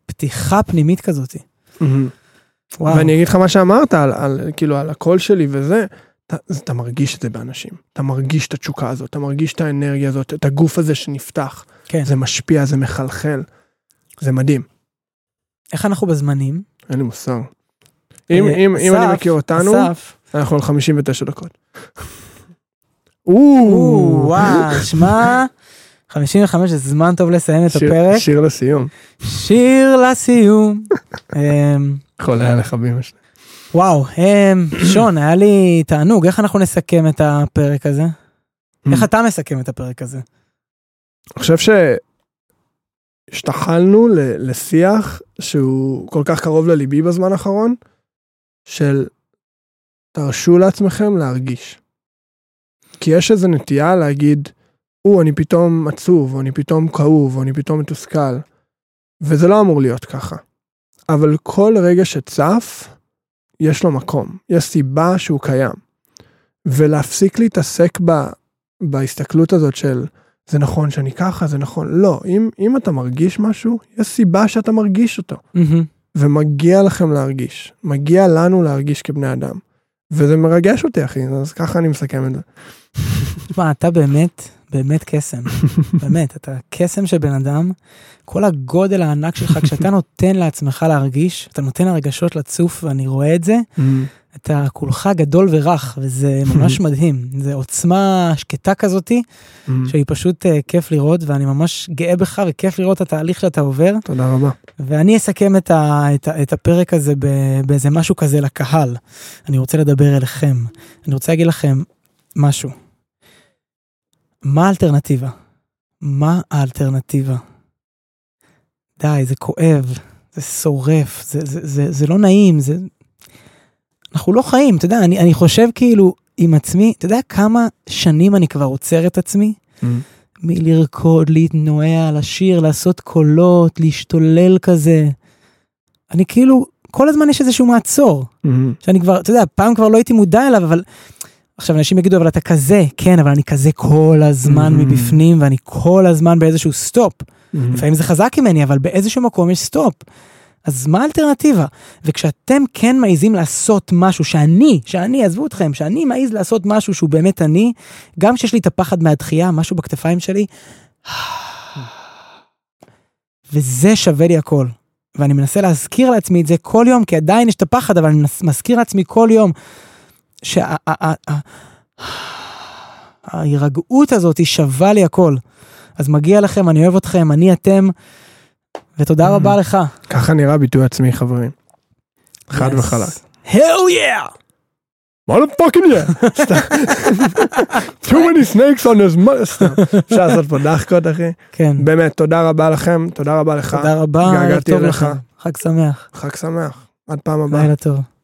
S1: פתיחה פנימית כזאת. וואו.
S2: ואני אגיד לך מה שאמרת על, על כאילו על הקול שלי וזה, אתה, אתה מרגיש את זה באנשים. אתה מרגיש את התשוקה הזאת, אתה מרגיש את האנרגיה הזאת, את הגוף הזה שנפתח.
S1: כן.
S2: זה משפיע, זה מחלחל. זה מדהים.
S1: איך אנחנו בזמנים?
S2: אין לי מושג. אם,
S1: אה,
S2: אם, אם אני מכיר אותנו,
S1: אסף,
S2: אנחנו על 59 דקות.
S1: או,
S2: או,
S1: וואו, שמע, 55 זה זמן טוב לסיים את הפרק.
S2: שיר לסיום.
S1: שיר לסיום. אמ,
S2: חולה עליך באמא שלי.
S1: וואו, אמ, שון, היה לי תענוג, איך אנחנו נסכם את הפרק הזה? איך אתה מסכם את הפרק הזה?
S2: אני חושב שהשתחלנו לשיח שהוא כל כך קרוב לליבי בזמן האחרון, של תרשו לעצמכם להרגיש. כי יש איזו נטייה להגיד, או, אני פתאום עצוב, או אני פתאום כאוב, או אני פתאום מתוסכל, וזה לא אמור להיות ככה. אבל כל רגע שצף, יש לו מקום, יש סיבה שהוא קיים. ולהפסיק להתעסק ב, בהסתכלות הזאת של זה נכון שאני ככה, זה נכון, לא, אם, אם אתה מרגיש משהו, יש סיבה שאתה מרגיש אותו.
S1: מהמם.
S2: ומגיע לכם להרגיש, מגיע לנו להרגיש כבני אדם. וזה מרגש אותי אחי, אז ככה אני מסכם את זה.
S1: תשמע, אתה באמת, באמת קסם. באמת, אתה קסם של בן אדם. כל הגודל הענק שלך, כשאתה נותן לעצמך להרגיש, אתה נותן הרגשות לצוף, ואני רואה את זה, אתה כולך גדול ורך, וזה ממש מדהים. זה עוצמה שקטה כזאתי, שהיא פשוט uh, כיף לראות, ואני ממש גאה בך, וכיף לראות את התהליך שאתה עובר.
S2: תודה רבה.
S1: ואני אסכם את, ה, את, ה, את הפרק הזה באיזה משהו כזה לקהל. אני רוצה לדבר אליכם. אני רוצה להגיד לכם משהו. מה האלטרנטיבה? מה האלטרנטיבה? די, זה כואב, זה שורף, זה, זה, זה, זה לא נעים, זה... אנחנו לא חיים, אתה יודע, אני, אני חושב כאילו עם עצמי, אתה יודע כמה שנים אני כבר עוצר את עצמי? מלרקוד, להתנועע, לשיר, לעשות קולות, להשתולל כזה. אני כאילו, כל הזמן יש איזשהו מעצור, שאני כבר, אתה יודע, פעם כבר לא הייתי מודע אליו, אבל עכשיו אנשים יגידו, אבל אתה כזה, כן, אבל אני כזה כל הזמן
S2: Mhm.
S1: מבפנים, ואני כל הזמן באיזשהו stop. לפעמים זה חזק ממני, אבל באיזשהו מקום יש stop. אז מה האלטרנטיבה? וכשאתם כן מעיזים לעשות משהו שאני, שאני, עזבו אתכם, שאני מעז לעשות משהו שהוא באמת אני, גם כשיש לי את הפחד מהדחייה, משהו בכתפיים שלי, וזה שווה לי הכל. ואני מנסה להזכיר לעצמי את זה כל יום, כי עדיין יש את הפחד, אבל אני מזכיר לעצמי כל יום שההירגעות הזאת היא שווה לי הכל. אז מגיע לכם, אני אוהב אתכם, אני אתם, ותודה רבה לך.
S2: ככה נראה ביטוי עצמי, חברים. חד. וחלק.
S1: hell yeah!
S2: מה לא פאקינג? סתם. too many snakes on this. סתם. אפשר לעשות פה דחקות, אחי.
S1: כן,
S2: באמת, תודה רבה לכם, תודה רבה לך.
S1: תודה רבה, טוב
S2: אליך.
S1: לך, חג שמח,
S2: חג שמח. עד פעם הבאה.
S1: לילה טוב.